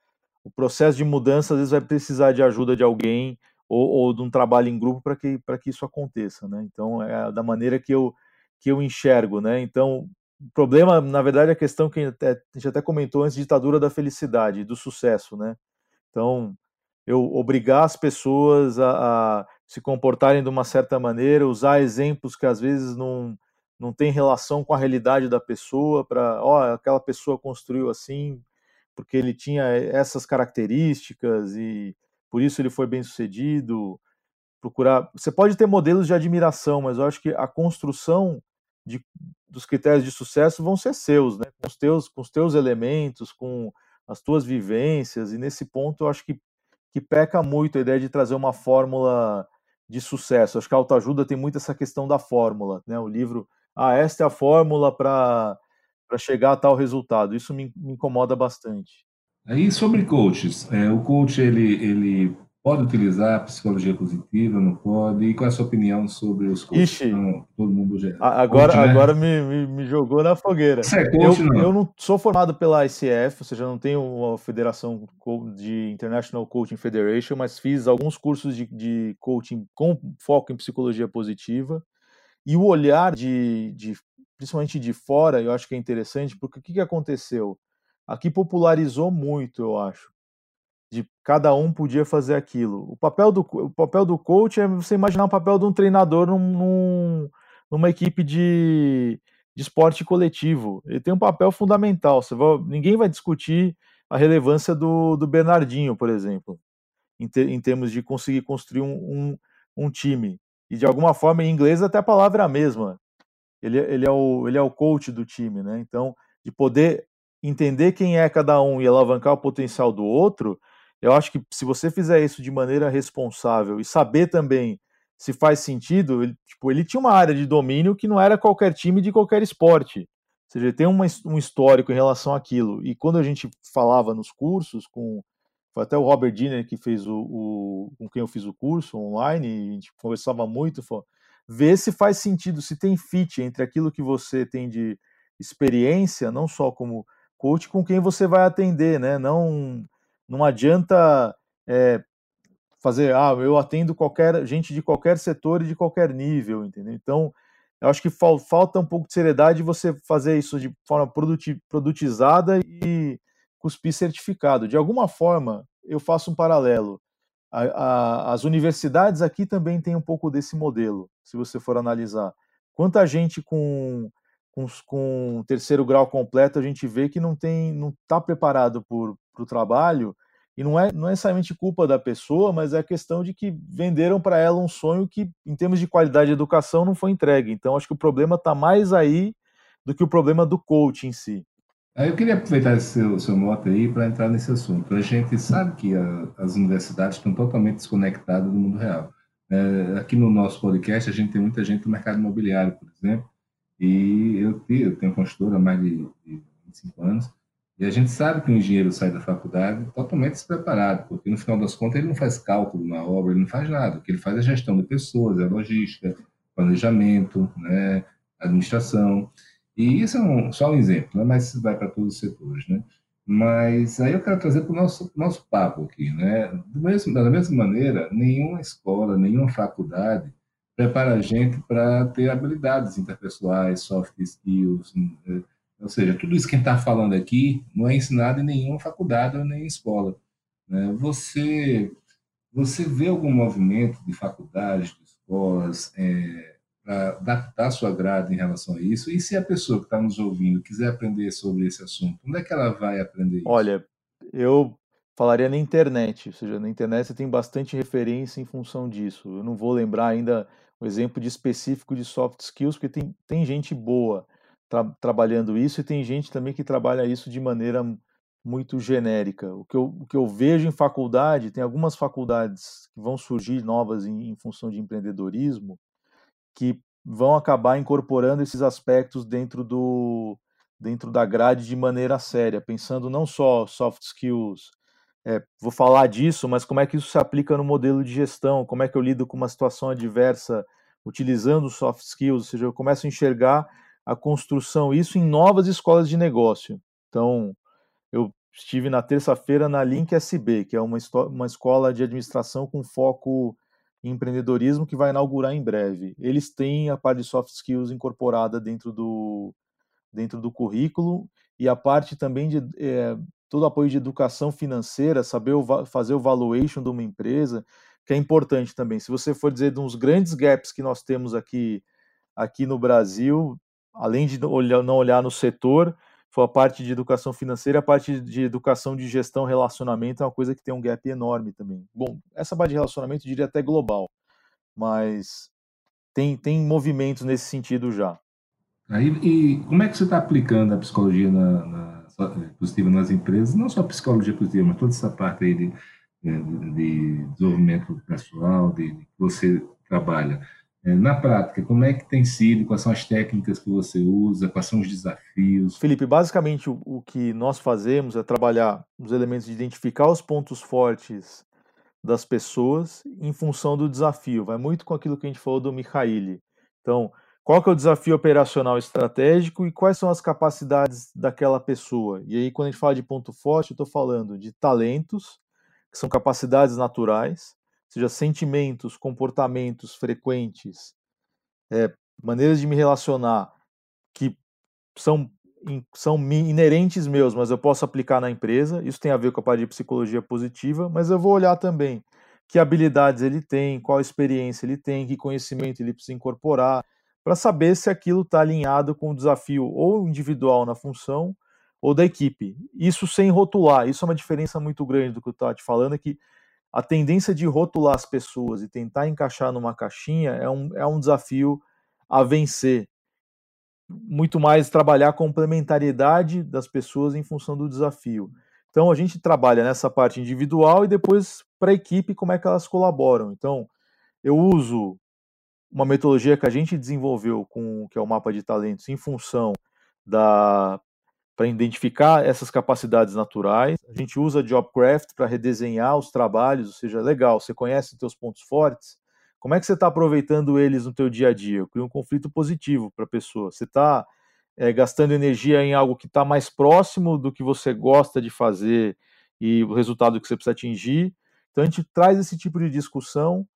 o processo de mudança às vezes vai precisar de ajuda de alguém ou, ou de um trabalho em grupo para que, que isso aconteça. Né? Então, é da maneira que eu, que eu enxergo. Né? Então, o problema, na verdade, é a questão que a gente até comentou antes, ditadura da felicidade, do sucesso. Né? Então, eu obrigar as pessoas a, a, se comportarem de uma certa maneira, usar exemplos que às vezes não, não tem relação com a realidade da pessoa, para, ó, aquela pessoa construiu assim, porque ele tinha essas características e por isso ele foi bem sucedido. Procurar. Você pode ter modelos de admiração, mas eu acho que a construção de, dos critérios de sucesso vão ser seus, né? com, os teus, com os teus elementos, com as tuas vivências, e nesse ponto eu acho que que peca muito a ideia de trazer uma fórmula de sucesso. Acho que a autoajuda tem muito essa questão da fórmula, né? O livro, ah, esta é a fórmula para chegar a tal resultado. Isso me, me incomoda bastante. Aí sobre coaches, é, o coach ele, ele Pode utilizar a psicologia positiva, não pode? E qual é a sua opinião sobre os coaches? Ixi, não, todo mundo já... Agora, coach, né? agora me, me, me, jogou na fogueira. Você é coach, eu, não? eu não sou formado pela ICF, ou seja, não tenho uma federação de International Coaching Federation, mas fiz alguns cursos de, de coaching com foco em psicologia positiva. E o olhar de, de principalmente de fora, eu acho que é interessante, porque o que, que aconteceu? Aqui popularizou muito, eu acho de cada um podia fazer aquilo. O papel do, o papel do coach é você imaginar o papel de um treinador num, num, numa equipe de, de esporte coletivo. Ele tem um papel fundamental. Você vai, ninguém vai discutir a relevância do, do Bernardinho, por exemplo, em, ter, em termos de conseguir construir um, um, um, time. E de alguma forma, em inglês, até a palavra é a mesma. Ele, ele, é, o, ele é o coach do time, né? Então, de poder entender quem é cada um e alavancar o potencial do outro, eu acho que se você fizer isso de maneira responsável e saber também se faz sentido, ele, tipo, ele tinha uma área de domínio que não era qualquer time de qualquer esporte. Ou seja, ele tem uma, um histórico em relação àquilo. E quando a gente falava nos cursos, com foi até o Robert Diner que fez o, o, com quem eu fiz o curso online, a gente conversava muito, falou, ver se faz sentido, se tem fit entre aquilo que você tem de experiência, não só como coach, com quem você vai atender, né? Não não adianta é, fazer, ah, eu atendo qualquer gente de qualquer setor e de qualquer nível, entendeu? Então, eu acho que fal, falta um pouco de seriedade você fazer isso de forma produtizada e cuspir certificado. De alguma forma, eu faço um paralelo. A, a, as universidades aqui também têm um pouco desse modelo, se você for analisar. Quanta gente com, com, com terceiro grau completo a gente vê que não tem, não está preparado para o trabalho, e não é, não é necessariamente culpa da pessoa, mas é a questão de que venderam para ela um sonho que, em termos de qualidade de educação, não foi entregue. Então, acho que o problema está mais aí do que o problema do coach em si. Eu queria aproveitar esse seu, seu moto aí para entrar nesse assunto. A gente sabe que a, as universidades estão totalmente desconectadas do mundo real. É, aqui no nosso podcast, a gente tem muita gente do mercado imobiliário, por exemplo, e eu, eu tenho consultora há mais de, de 25 anos, e a gente sabe que o engenheiro sai da faculdade totalmente despreparado, porque no final das contas ele não faz cálculo na obra, ele não faz nada. O que ele faz é gestão de pessoas, é logística, planejamento, né, administração. E isso é um, só um exemplo, né, mas vai para todos os setores. Né? Mas aí eu quero trazer para o nosso, nosso papo aqui. Né? Mesmo, da mesma maneira, nenhuma escola, nenhuma faculdade prepara a gente para ter habilidades interpessoais, soft skills, né? Ou seja, tudo isso que a gente está falando aqui não é ensinado em nenhuma faculdade ou nem escola. Né? Você você vê algum movimento de faculdades, de escolas, é, para adaptar sua grade em relação a isso? E se a pessoa que está nos ouvindo quiser aprender sobre esse assunto, onde é que ela vai aprender isso? Olha, eu falaria na internet, ou seja, na internet você tem bastante referência em função disso. Eu não vou lembrar ainda um exemplo de específico de soft skills, porque tem, tem gente boa tra trabalhando isso e tem gente também que trabalha isso de maneira muito genérica. O que, eu, o que eu vejo em faculdade, tem algumas faculdades que vão surgir novas em, em função de empreendedorismo, que vão acabar incorporando esses aspectos dentro do dentro da grade de maneira séria, pensando não só soft skills, é, vou falar disso, mas como é que isso se aplica no modelo de gestão, como é que eu lido com uma situação adversa utilizando soft skills, ou seja, eu começo a enxergar a construção, isso em novas escolas de negócio. Então, eu estive na terça-feira na Link SB, que é uma, uma escola de administração com foco empreendedorismo que vai inaugurar em breve. Eles têm a parte de soft skills incorporada dentro do, dentro do currículo e a parte também de é, todo apoio de educação financeira, saber o, fazer o valuation de uma empresa, que é importante também. Se você for dizer de uns grandes gaps que nós temos aqui, aqui no Brasil, além de olhar, não olhar no setor, foi a parte de educação financeira, a parte de educação de gestão, relacionamento é uma coisa que tem um gap enorme também. Bom, essa parte de relacionamento eu diria até global, mas tem, tem movimentos nesse sentido já. Aí, e como é que você está aplicando a psicologia na, na, positiva nas empresas? Não só a psicologia positiva, mas toda essa parte aí de, de desenvolvimento pessoal, de, de que você trabalha. É, na prática, como é que tem sido? Quais são as técnicas que você usa? Quais são os desafios? Felipe, basicamente o, o que nós fazemos é trabalhar os elementos de identificar os pontos fortes das pessoas em função do desafio. Vai muito com aquilo que a gente falou do Mihaili. Então, qual que é o desafio operacional estratégico e quais são as capacidades daquela pessoa. E aí, quando a gente fala de ponto forte, eu estou falando de talentos, que são capacidades naturais, seja, sentimentos, comportamentos frequentes, é, maneiras de me relacionar que são, são inerentes meus, mas eu posso aplicar na empresa. Isso tem a ver com a parte de psicologia positiva, mas eu vou olhar também que habilidades ele tem, qual experiência ele tem, que conhecimento ele precisa incorporar para saber se aquilo está alinhado com o desafio ou individual na função ou da equipe. Isso sem rotular, isso é uma diferença muito grande do que eu estava te falando, é que a tendência de rotular as pessoas e tentar encaixar numa caixinha é um, é um desafio a vencer. Muito mais trabalhar a complementariedade das pessoas em função do desafio. Então a gente trabalha nessa parte individual e depois para a equipe como é que elas colaboram. Então eu uso uma metodologia que a gente desenvolveu com que é o mapa de talentos em função da para identificar essas capacidades naturais. A gente usa Jobcraft para redesenhar os trabalhos, ou seja, legal, você conhece os seus pontos fortes, como é que você está aproveitando eles no teu dia a dia? Cria um conflito positivo para a pessoa. Você está é, gastando energia em algo que está mais próximo do que você gosta de fazer e o resultado que você precisa atingir. Então a gente traz esse tipo de discussão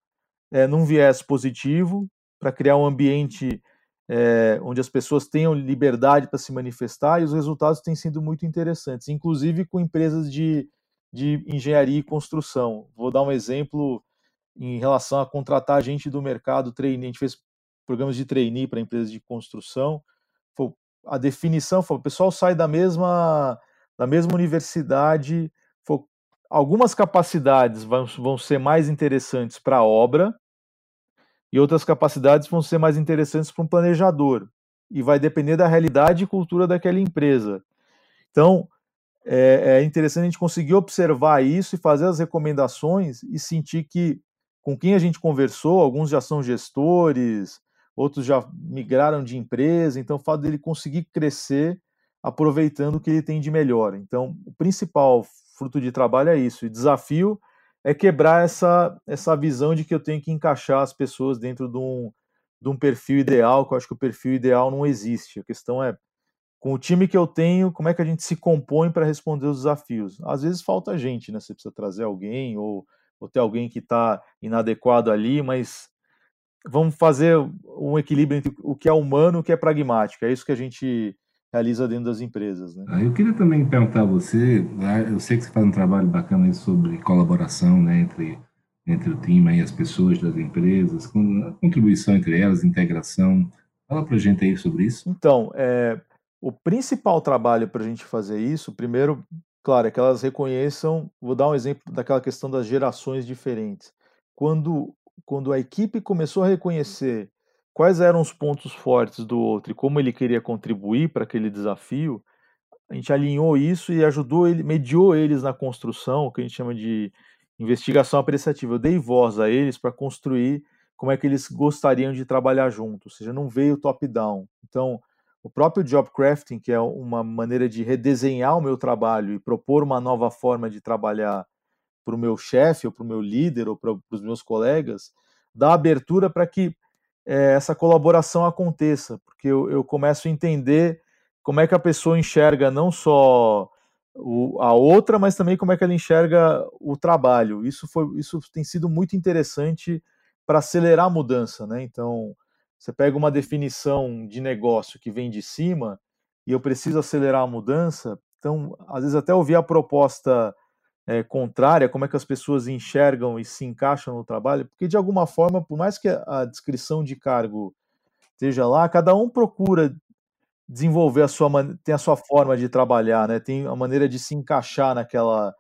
é, num viés positivo, para criar um ambiente é, onde as pessoas tenham liberdade para se manifestar, e os resultados têm sido muito interessantes, inclusive com empresas de, de engenharia e construção. Vou dar um exemplo em relação a contratar gente do mercado trainee. A gente fez programas de trainee para empresas de construção. A definição foi: o pessoal sai da mesma, da mesma universidade, algumas capacidades vão, vão ser mais interessantes para a obra, e outras capacidades vão ser mais interessantes para um planejador. E vai depender da realidade e cultura daquela empresa. Então, é, é interessante a gente conseguir observar isso e fazer as recomendações e sentir que, com quem a gente conversou, alguns já são gestores, outros já migraram de empresa, então o fato dele conseguir crescer aproveitando o que ele tem de melhor. Então, o principal fruto de trabalho é isso. E desafio é quebrar essa, essa visão de que eu tenho que encaixar as pessoas dentro de um, de um perfil ideal, que eu acho que o perfil ideal não existe. A questão é, com o time que eu tenho, como é que a gente se compõe para responder os desafios? Às vezes falta gente, né? Você precisa trazer alguém ou, ou ter alguém que está inadequado ali, mas vamos fazer um equilíbrio entre o que é humano e o que é pragmático. É isso que a gente realiza dentro das empresas. Né? Ah, eu queria também perguntar a você, né, eu sei que você faz um trabalho bacana sobre colaboração né, entre entre o time e as pessoas das empresas, contribuição entre elas, integração. Fala para a gente aí sobre isso. Então, é, o principal trabalho para a gente fazer isso, primeiro, claro, é que elas reconheçam, vou dar um exemplo daquela questão das gerações diferentes. Quando, quando a equipe começou a reconhecer quais eram os pontos fortes do outro e como ele queria contribuir para aquele desafio, a gente alinhou isso e ajudou ele, mediou eles na construção, o que a gente chama de investigação apreciativa. Eu dei voz a eles para construir como é que eles gostariam de trabalhar juntos, ou seja, não veio top-down. Então, o próprio job crafting, que é uma maneira de redesenhar o meu trabalho e propor uma nova forma de trabalhar para o meu chefe, ou para o meu líder, ou para os meus colegas, dá abertura para que é, essa colaboração aconteça, porque eu, eu começo a entender como é que a pessoa enxerga não só o, a outra, mas também como é que ela enxerga o trabalho. Isso foi, isso tem sido muito interessante para acelerar a mudança, né? Então, você pega uma definição de negócio que vem de cima e eu preciso acelerar a mudança, então, às vezes até ouvir a proposta é, contrária, como é que as pessoas enxergam e se encaixam no trabalho, porque de alguma forma, por mais que a descrição de cargo esteja lá, cada um procura desenvolver a sua tem a sua forma de trabalhar, né? Tem a maneira de se encaixar naquela,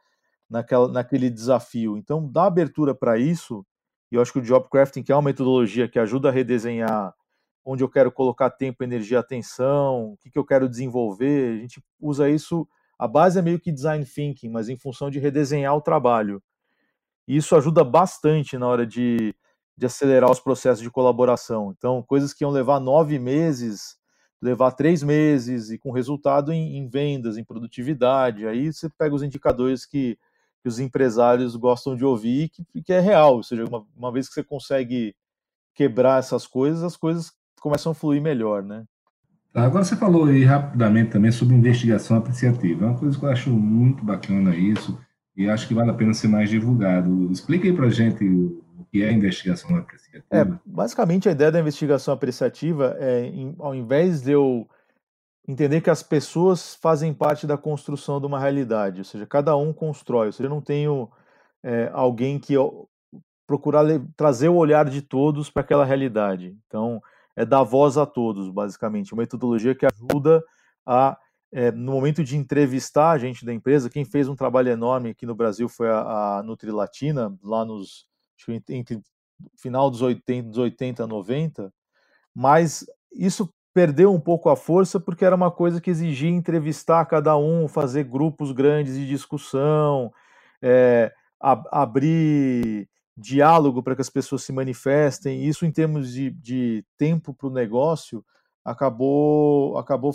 naquela naquele desafio. Então, dá abertura para isso. E eu acho que o job crafting, que é uma metodologia que ajuda a redesenhar onde eu quero colocar tempo, energia, atenção, o que, que eu quero desenvolver. A gente usa isso. A base é meio que design thinking, mas em função de redesenhar o trabalho. E isso ajuda bastante na hora de, de acelerar os processos de colaboração. Então, coisas que iam levar nove meses levar três meses e com resultado em, em vendas, em produtividade. Aí você pega os indicadores que, que os empresários gostam de ouvir que, que é real. Ou seja, uma, uma vez que você consegue quebrar essas coisas, as coisas começam a fluir melhor, né? Agora você falou aí rapidamente também sobre investigação apreciativa. É uma coisa que eu acho muito bacana isso e acho que vale a pena ser mais divulgado. Explique aí para gente o que é investigação apreciativa? É, basicamente a ideia da investigação apreciativa é, em, ao invés de eu entender que as pessoas fazem parte da construção de uma realidade, ou seja, cada um constrói, ou seja, eu não tenho é, alguém que eu, procurar trazer o olhar de todos para aquela realidade. Então, é dar voz a todos, basicamente, uma metodologia que ajuda a é, no momento de entrevistar a gente da empresa, quem fez um trabalho enorme aqui no Brasil foi a, a Nutrilatina, lá nos entre final dos 80, dos 80 90, mas isso perdeu um pouco a força porque era uma coisa que exigia entrevistar cada um, fazer grupos grandes de discussão, é, abrir diálogo para que as pessoas se manifestem. Isso, em termos de, de tempo para o negócio, acabou, acabou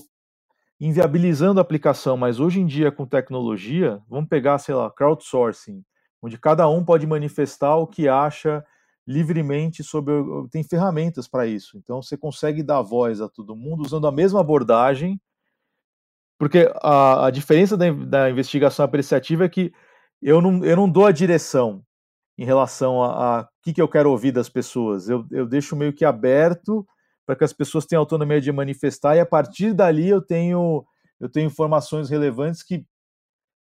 inviabilizando a aplicação. Mas hoje em dia, com tecnologia, vamos pegar, sei lá, crowdsourcing onde cada um pode manifestar o que acha livremente sobre. Tem ferramentas para isso. Então você consegue dar voz a todo mundo usando a mesma abordagem, porque a, a diferença da, da, investigação apreciativa é que eu não, eu não dou a direção em relação a, o que, que eu quero ouvir das pessoas. Eu, eu deixo meio que aberto para que as pessoas tenham autonomia de manifestar e a partir dali eu tenho eu tenho informações relevantes que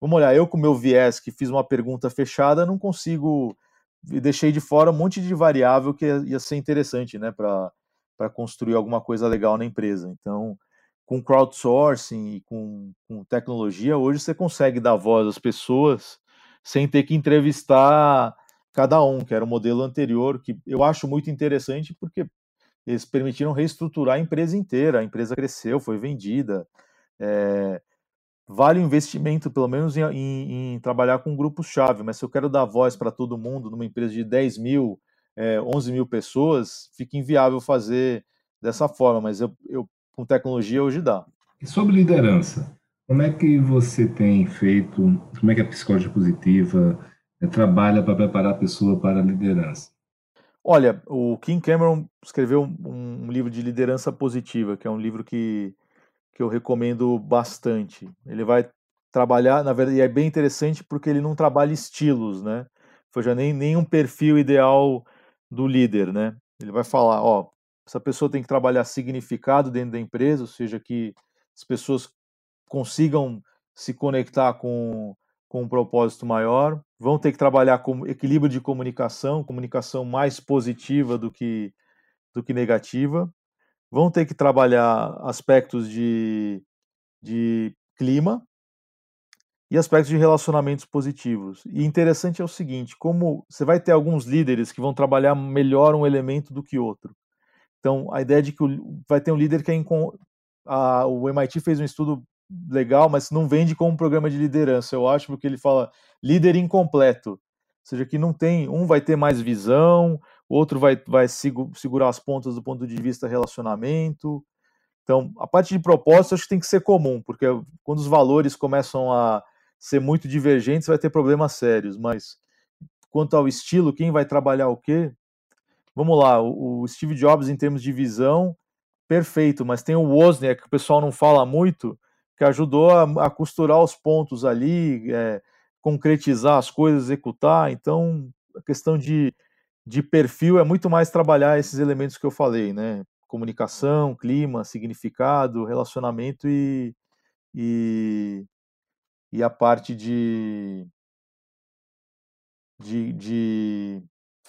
Vamos olhar, eu com meu viés que fiz uma pergunta fechada, não consigo. Deixei de fora um monte de variável que ia ser interessante, né, para construir alguma coisa legal na empresa. Então, com crowdsourcing e com, com tecnologia, hoje você consegue dar voz às pessoas sem ter que entrevistar cada um, que era o modelo anterior, que eu acho muito interessante porque eles permitiram reestruturar a empresa inteira, a empresa cresceu, foi vendida. É, vale o investimento, pelo menos, em, em, em trabalhar com grupos-chave, mas se eu quero dar voz para todo mundo numa empresa de 10 mil, é, 11 mil pessoas, fica inviável fazer dessa forma, mas eu, eu com tecnologia hoje dá. E sobre liderança, como é que você tem feito, como é que a psicologia positiva trabalha para preparar a pessoa para a liderança? Olha, o Kim Cameron escreveu um, um livro de liderança positiva, que é um livro que que eu recomendo bastante. Ele vai trabalhar, na verdade, e é bem interessante porque ele não trabalha estilos, né? Foi já nem, nem um perfil ideal do líder, né? Ele vai falar, ó, essa pessoa tem que trabalhar significado dentro da empresa, ou seja, que as pessoas consigam se conectar com, com um propósito maior, vão ter que trabalhar com equilíbrio de comunicação, comunicação mais positiva do que, do que negativa, vão ter que trabalhar aspectos de, de clima e aspectos de relacionamentos positivos. E interessante é o seguinte, como você vai ter alguns líderes que vão trabalhar melhor um elemento do que outro. Então, a ideia de que vai ter um líder que é a, o MIT fez um estudo legal, mas não vende como um programa de liderança, eu acho, porque ele fala líder incompleto. Ou seja, que não tem, um vai ter mais visão, outro vai, vai segurar as pontas do ponto de vista relacionamento. Então, a parte de propósito acho que tem que ser comum, porque quando os valores começam a ser muito divergentes, vai ter problemas sérios. Mas quanto ao estilo, quem vai trabalhar o quê? Vamos lá, o Steve Jobs, em termos de visão, perfeito, mas tem o Wozniak, que o pessoal não fala muito, que ajudou a, a costurar os pontos ali, é, concretizar as coisas, executar. Então, a questão de, de perfil é muito mais trabalhar esses elementos que eu falei, né? Comunicação, clima, significado, relacionamento e, e, e a parte de, de, de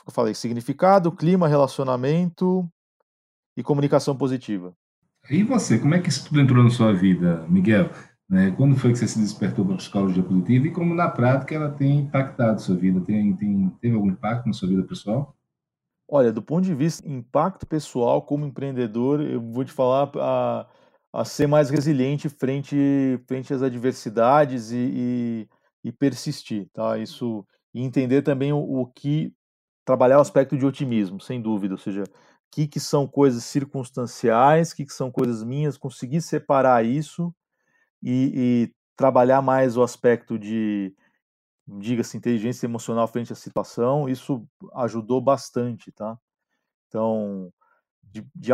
eu falei, significado, clima, relacionamento e comunicação positiva. E você, como é que isso tudo entrou na sua vida, Miguel? Né? Quando foi que você se despertou para a psicologia positiva e como na prática ela tem impactado a sua vida? Tem, tem, teve algum impacto na sua vida pessoal? Olha, do ponto de vista impacto pessoal como empreendedor, eu vou te falar a, a ser mais resiliente frente, frente às adversidades e, e, e persistir, tá? Isso e entender também o, o que trabalhar o aspecto de otimismo, sem dúvida, ou seja, que, que são coisas circunstanciais, que, que são coisas minhas, conseguir separar isso e, e trabalhar mais o aspecto de, diga-se, inteligência emocional frente à situação, isso ajudou bastante, tá? Então, de, de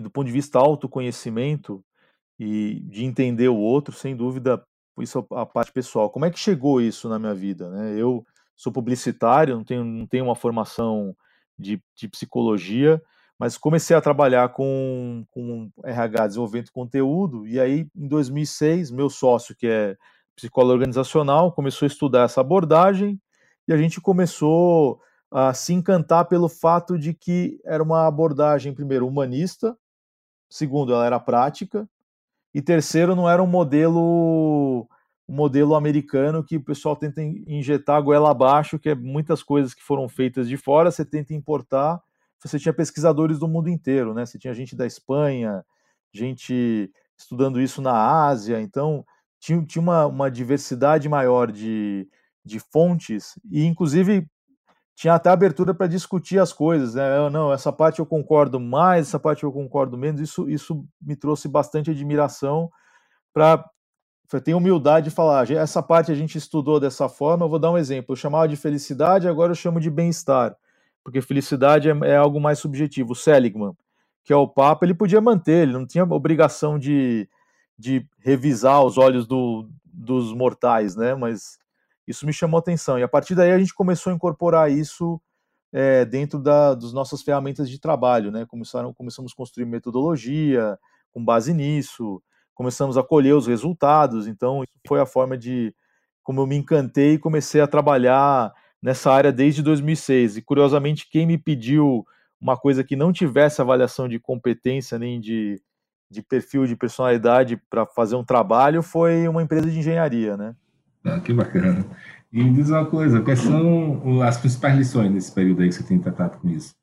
do ponto de vista autoconhecimento e de entender o outro, sem dúvida, isso é a parte pessoal. Como é que chegou isso na minha vida, né? Eu sou publicitário, não tenho, não tenho uma formação de, de psicologia, mas comecei a trabalhar com, com RH, desenvolvimento de conteúdo, e aí em 2006, meu sócio, que é psicólogo organizacional, começou a estudar essa abordagem, e a gente começou a se encantar pelo fato de que era uma abordagem, primeiro, humanista, segundo, ela era prática, e terceiro, não era um modelo um modelo americano que o pessoal tenta injetar goela abaixo, que é muitas coisas que foram feitas de fora, você tenta importar você tinha pesquisadores do mundo inteiro, né? Você tinha gente da Espanha, gente estudando isso na Ásia, então tinha, tinha uma, uma diversidade maior de, de fontes e, inclusive, tinha até abertura para discutir as coisas, né? Eu, não, essa parte eu concordo mais, essa parte eu concordo menos. Isso, isso me trouxe bastante admiração para ter humildade de falar, essa parte a gente estudou dessa forma, eu vou dar um exemplo, eu chamava de felicidade, agora eu chamo de bem-estar porque felicidade é, é, algo mais subjetivo. O Seligman, que é o Papa, ele podia manter, ele não tinha obrigação de, de revisar os olhos do, dos mortais, né? Mas isso me chamou atenção. E a partir daí a gente começou a incorporar isso é, dentro da, das nossas ferramentas de trabalho, né? Começaram, começamos a construir metodologia com base nisso, começamos a colher os resultados. Então, foi a forma de como eu me encantei e comecei a trabalhar nessa área desde 2006. E curiosamente, quem me pediu uma coisa que não tivesse avaliação de competência nem de, de perfil de personalidade para fazer um trabalho foi uma empresa de engenharia, né? Ah, que bacana. E me diz uma coisa, quais são as principais lições nesse período aí que você tem tratado com isso?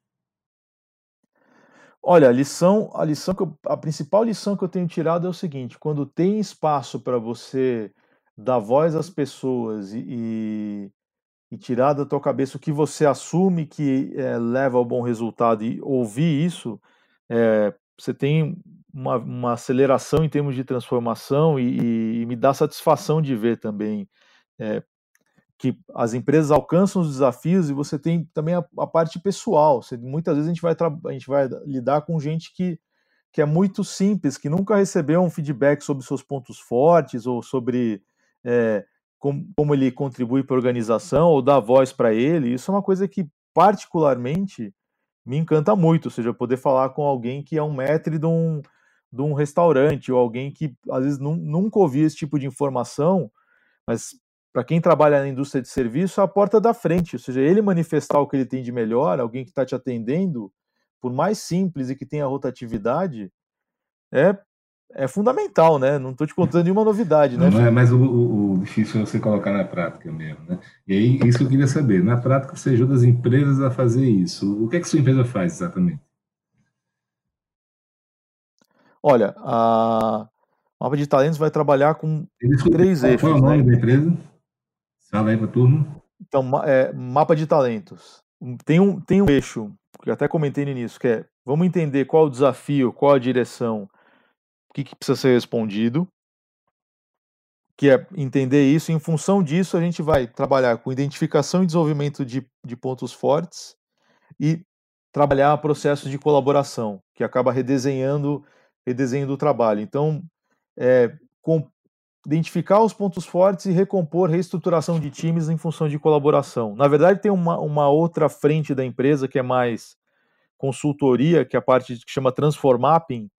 Olha, a lição, a lição que eu, a principal lição que eu tenho tirado é o seguinte: quando tem espaço para você dar voz às pessoas e, e, e tirar da tua cabeça o que você assume que é, leva ao bom resultado e ouvir isso, é, você tem uma, uma, aceleração em termos de transformação e, e me dá satisfação de ver também é, que as empresas alcançam os desafios e você tem também a, a parte pessoal. Você, muitas vezes a gente, vai a gente vai lidar com gente que, que é muito simples, que nunca recebeu um feedback sobre seus pontos fortes ou sobre é, como, como ele contribui para a organização ou dá voz para ele, isso é uma coisa que particularmente me encanta muito, ou seja, poder falar com alguém que é um maître de um, de um restaurante, ou alguém que às vezes nunca ouviu esse tipo de informação, mas para quem trabalha na indústria de serviço, a porta da frente, ou seja, ele manifestar o que ele tem de melhor, alguém que está te atendendo, por mais simples e que tenha rotatividade, é, é fundamental, né? Não estou te contando nenhuma novidade, né? Não, é, mas o, o, o, difícil é você colocar na prática mesmo, né? E aí, isso que eu queria saber. Na prática, você ajuda as empresas a fazer isso. O que é que sua empresa faz exatamente? Olha, a Mapa de Talentos vai trabalhar com três eixos. Qual é o nome né? da empresa? Fala aí para turma. Então, é, Mapa de Talentos. Tem um, tem um eixo, que eu até comentei no início, que é vamos entender qual o desafio, qual a direção, que, que precisa ser respondido, que é entender isso. Em função disso, a gente vai trabalhar com identificação e desenvolvimento de, de pontos fortes e trabalhar processos de colaboração, que acaba redesenhando, redesenhando o trabalho. Então, é, com, identificar os pontos fortes e recompor reestruturação de times em função de colaboração. Na verdade, tem uma, uma outra frente da empresa que é mais consultoria, que é a parte que chama Transformapping,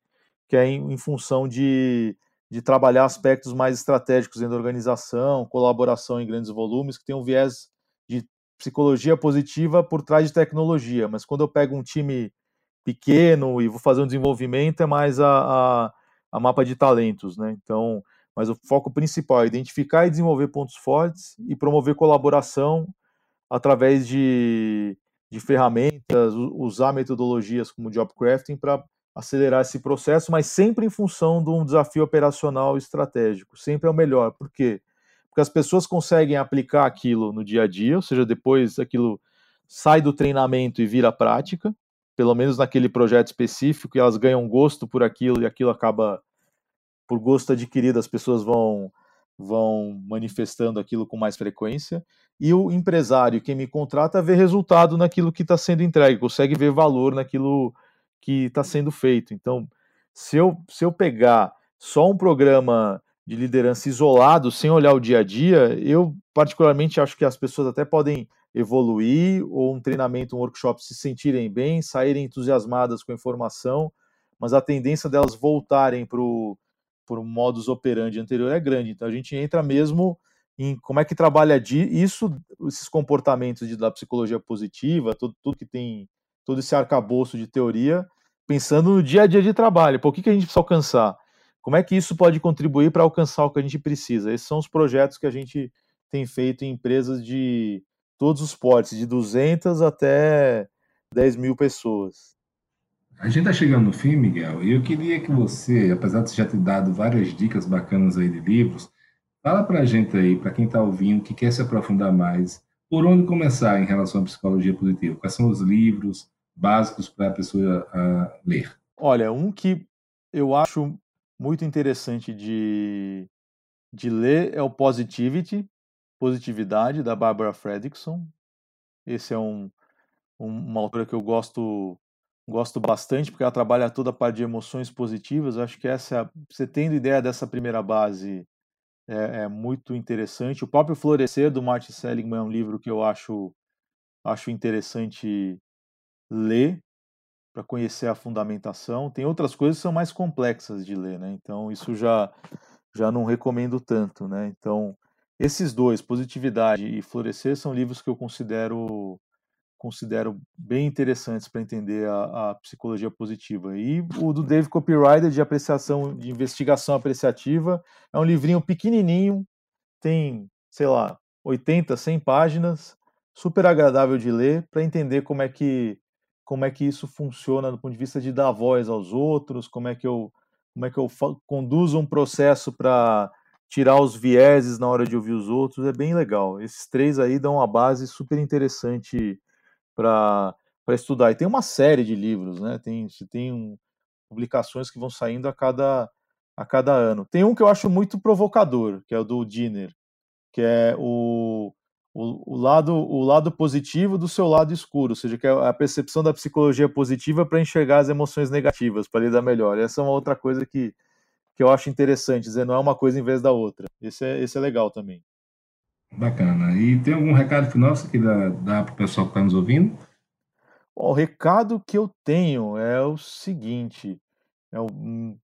que é em, em função de, de trabalhar aspectos mais estratégicos dentro da organização, colaboração em grandes volumes, que tem um viés de psicologia positiva por trás de tecnologia. Mas quando eu pego um time pequeno e vou fazer um desenvolvimento, é mais a, a a mapa de talentos, né? Então, mas o foco principal é identificar e desenvolver pontos fortes e promover colaboração através de, de ferramentas, usar metodologias como job crafting para acelerar esse processo, mas sempre em função de um desafio operacional estratégico. Sempre é o melhor. Por quê? Porque as pessoas conseguem aplicar aquilo no dia a dia, ou seja, depois aquilo sai do treinamento e vira prática, pelo menos naquele projeto específico, e elas ganham gosto por aquilo e aquilo acaba por gosto adquirido, as pessoas vão vão manifestando aquilo com mais frequência e o empresário, quem me contrata, vê resultado naquilo que está sendo entregue, consegue ver valor naquilo que está sendo feito. Então, se eu, se eu pegar só um programa de liderança isolado, sem olhar o dia a dia, eu particularmente acho que as pessoas até podem evoluir, ou um treinamento, um workshop se sentirem bem, saírem entusiasmadas com a informação, mas a tendência delas voltarem para o modus operandi anterior é grande. Então a gente entra mesmo em como é que trabalha isso, esses comportamentos de, da psicologia positiva, tudo, tudo que tem, todo esse arcabouço de teoria, pensando no dia a dia de trabalho. Por que, que a gente precisa alcançar? Como é que isso pode contribuir para alcançar o que a gente precisa? Esses são os projetos que a gente tem feito em empresas de todos os portes, de 200 até 10 mil pessoas. A gente está chegando no fim, Miguel, e eu queria que você, apesar de já ter dado várias dicas bacanas aí de livros, fala para a gente aí, para quem está ouvindo, que quer se aprofundar mais, por onde começar em relação à psicologia positiva? Quais são os livros básicos para a pessoa uh, ler? Olha, um que eu acho muito interessante de, de ler é o Positivity, Positividade, da Barbara Fredrickson. Esse é um, um, uma autora que eu gosto gosto bastante porque ela trabalha toda a parte de emoções positivas. acho que essa, você tendo ideia dessa primeira base é, é, muito interessante. O próprio Florescer do Martin Seligman é um livro que eu acho acho interessante ler para conhecer a fundamentação. Tem outras coisas que são mais complexas de ler, né? Então isso já já não recomendo tanto, né? Então esses dois, Positividade e Florescer, são livros que eu considero considero bem interessantes para entender a, a, psicologia positiva. E o do Dave Copyright, de apreciação, de investigação apreciativa, é um livrinho pequenininho, tem, sei lá, 80, 100 páginas, super agradável de ler para entender como é que como é que isso funciona do ponto de vista de dar voz aos outros, como é que eu como é que eu conduzo um processo para tirar os vieses na hora de ouvir os outros, é bem legal. Esses três aí dão uma base super interessante para estudar. E tem uma série de livros, né? Tem, tem um, publicações que vão saindo a cada, a cada ano. Tem um que eu acho muito provocador, que é o do Dinner, que é o, o, o, lado, o lado positivo do seu lado escuro, ou seja, que é a percepção da psicologia positiva para enxergar as emoções negativas, para lidar melhor. Essa é uma outra coisa que, que eu acho interessante, dizer, não é uma coisa em vez da outra. Esse é, esse é legal também. Bacana. E tem algum recado final que dá, dá para o pessoal que está nos ouvindo? Bom, o recado que eu tenho é o seguinte: é um,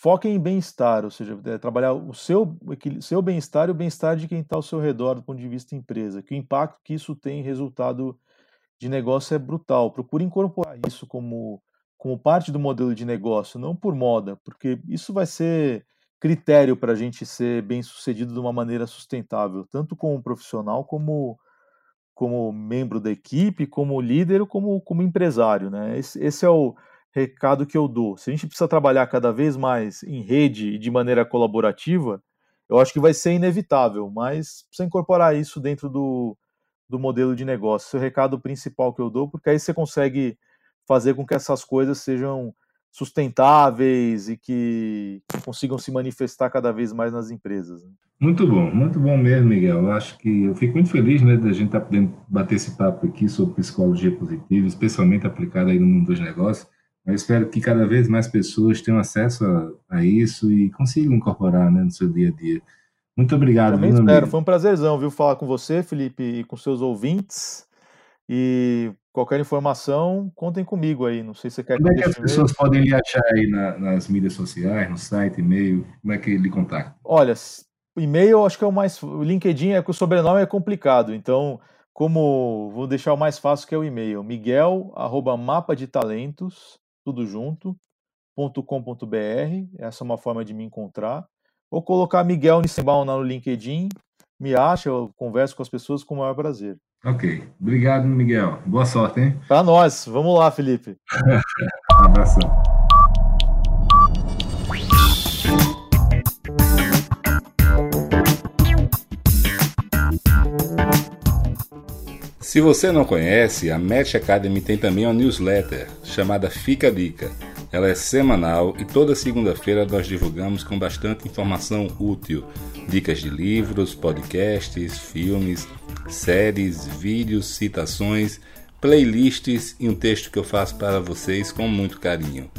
foquem em bem-estar, ou seja, é, trabalhar o seu, seu bem-estar e o bem-estar de quem está ao seu redor do ponto de vista empresa, que o impacto que isso tem em resultado de negócio é brutal. Procure incorporar isso como, como parte do modelo de negócio, não por moda, porque isso vai ser critério para a gente ser bem sucedido de uma maneira sustentável, tanto como profissional como como membro da equipe, como líder, como como empresário, né? Esse, esse é o recado que eu dou. Se a gente precisa trabalhar cada vez mais em rede e de maneira colaborativa, eu acho que vai ser inevitável, mas precisa incorporar isso dentro do, do modelo de negócio. Esse é o recado principal que eu dou, porque aí você consegue fazer com que essas coisas sejam sustentáveis e que consigam se manifestar cada vez mais nas empresas. Né? Muito bom, muito bom mesmo, Miguel. Eu acho que eu fico muito feliz, né, da gente estar tá podendo bater esse papo aqui sobre psicologia positiva, especialmente aplicada aí no mundo dos negócios. Eu espero que cada vez mais pessoas tenham acesso a, a isso e consigam incorporar, né, no seu dia a dia. Muito obrigado. Também espero. Amigo. Foi um prazerzão, viu, falar com você, Felipe, e com seus ouvintes. E qualquer informação, contem comigo aí. Não sei se você quer Como é que as pessoas podem lhe achar aí na, nas mídias sociais, no site, e-mail? Como é que ele contacta? Olha, e-mail acho que é o mais. O LinkedIn é que o sobrenome é complicado, então, como vou deixar o mais fácil que é o e-mail, miguel arroba mapa de talentos, tudo junto, .com.br, essa é uma forma de me encontrar. Ou colocar Miguel Nissenbaum no LinkedIn, me acha, eu converso com as pessoas com o maior prazer. Ok. Obrigado, Miguel. Boa sorte, hein? Para nós. Vamos lá, Felipe. um abração. Se você não conhece, a Match Academy tem também uma newsletter chamada Fica a Dica. Ela é semanal e toda segunda-feira nós divulgamos com bastante informação útil, dicas de livros, podcasts, filmes, séries, vídeos, citações, playlists e um texto que eu faço para vocês com muito carinho.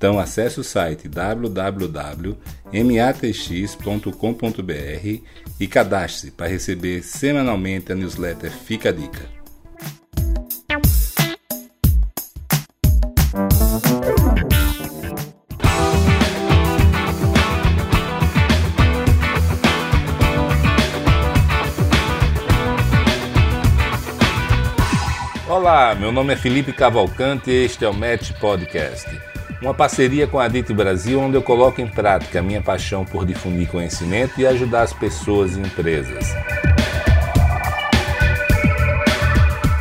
Então acesse o site www.matx.com.br e cadastre-se para receber semanalmente a newsletter Fica a Dica. Olá, meu nome é Felipe Cavalcante e este é o Match Podcast. Uma parceria com a DIT Brasil onde eu coloco em prática a minha paixão por difundir conhecimento e ajudar as pessoas e empresas.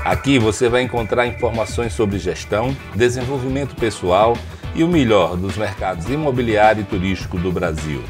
Aqui você vai encontrar informações sobre gestão, desenvolvimento pessoal e o melhor dos mercados imobiliário e turístico do Brasil.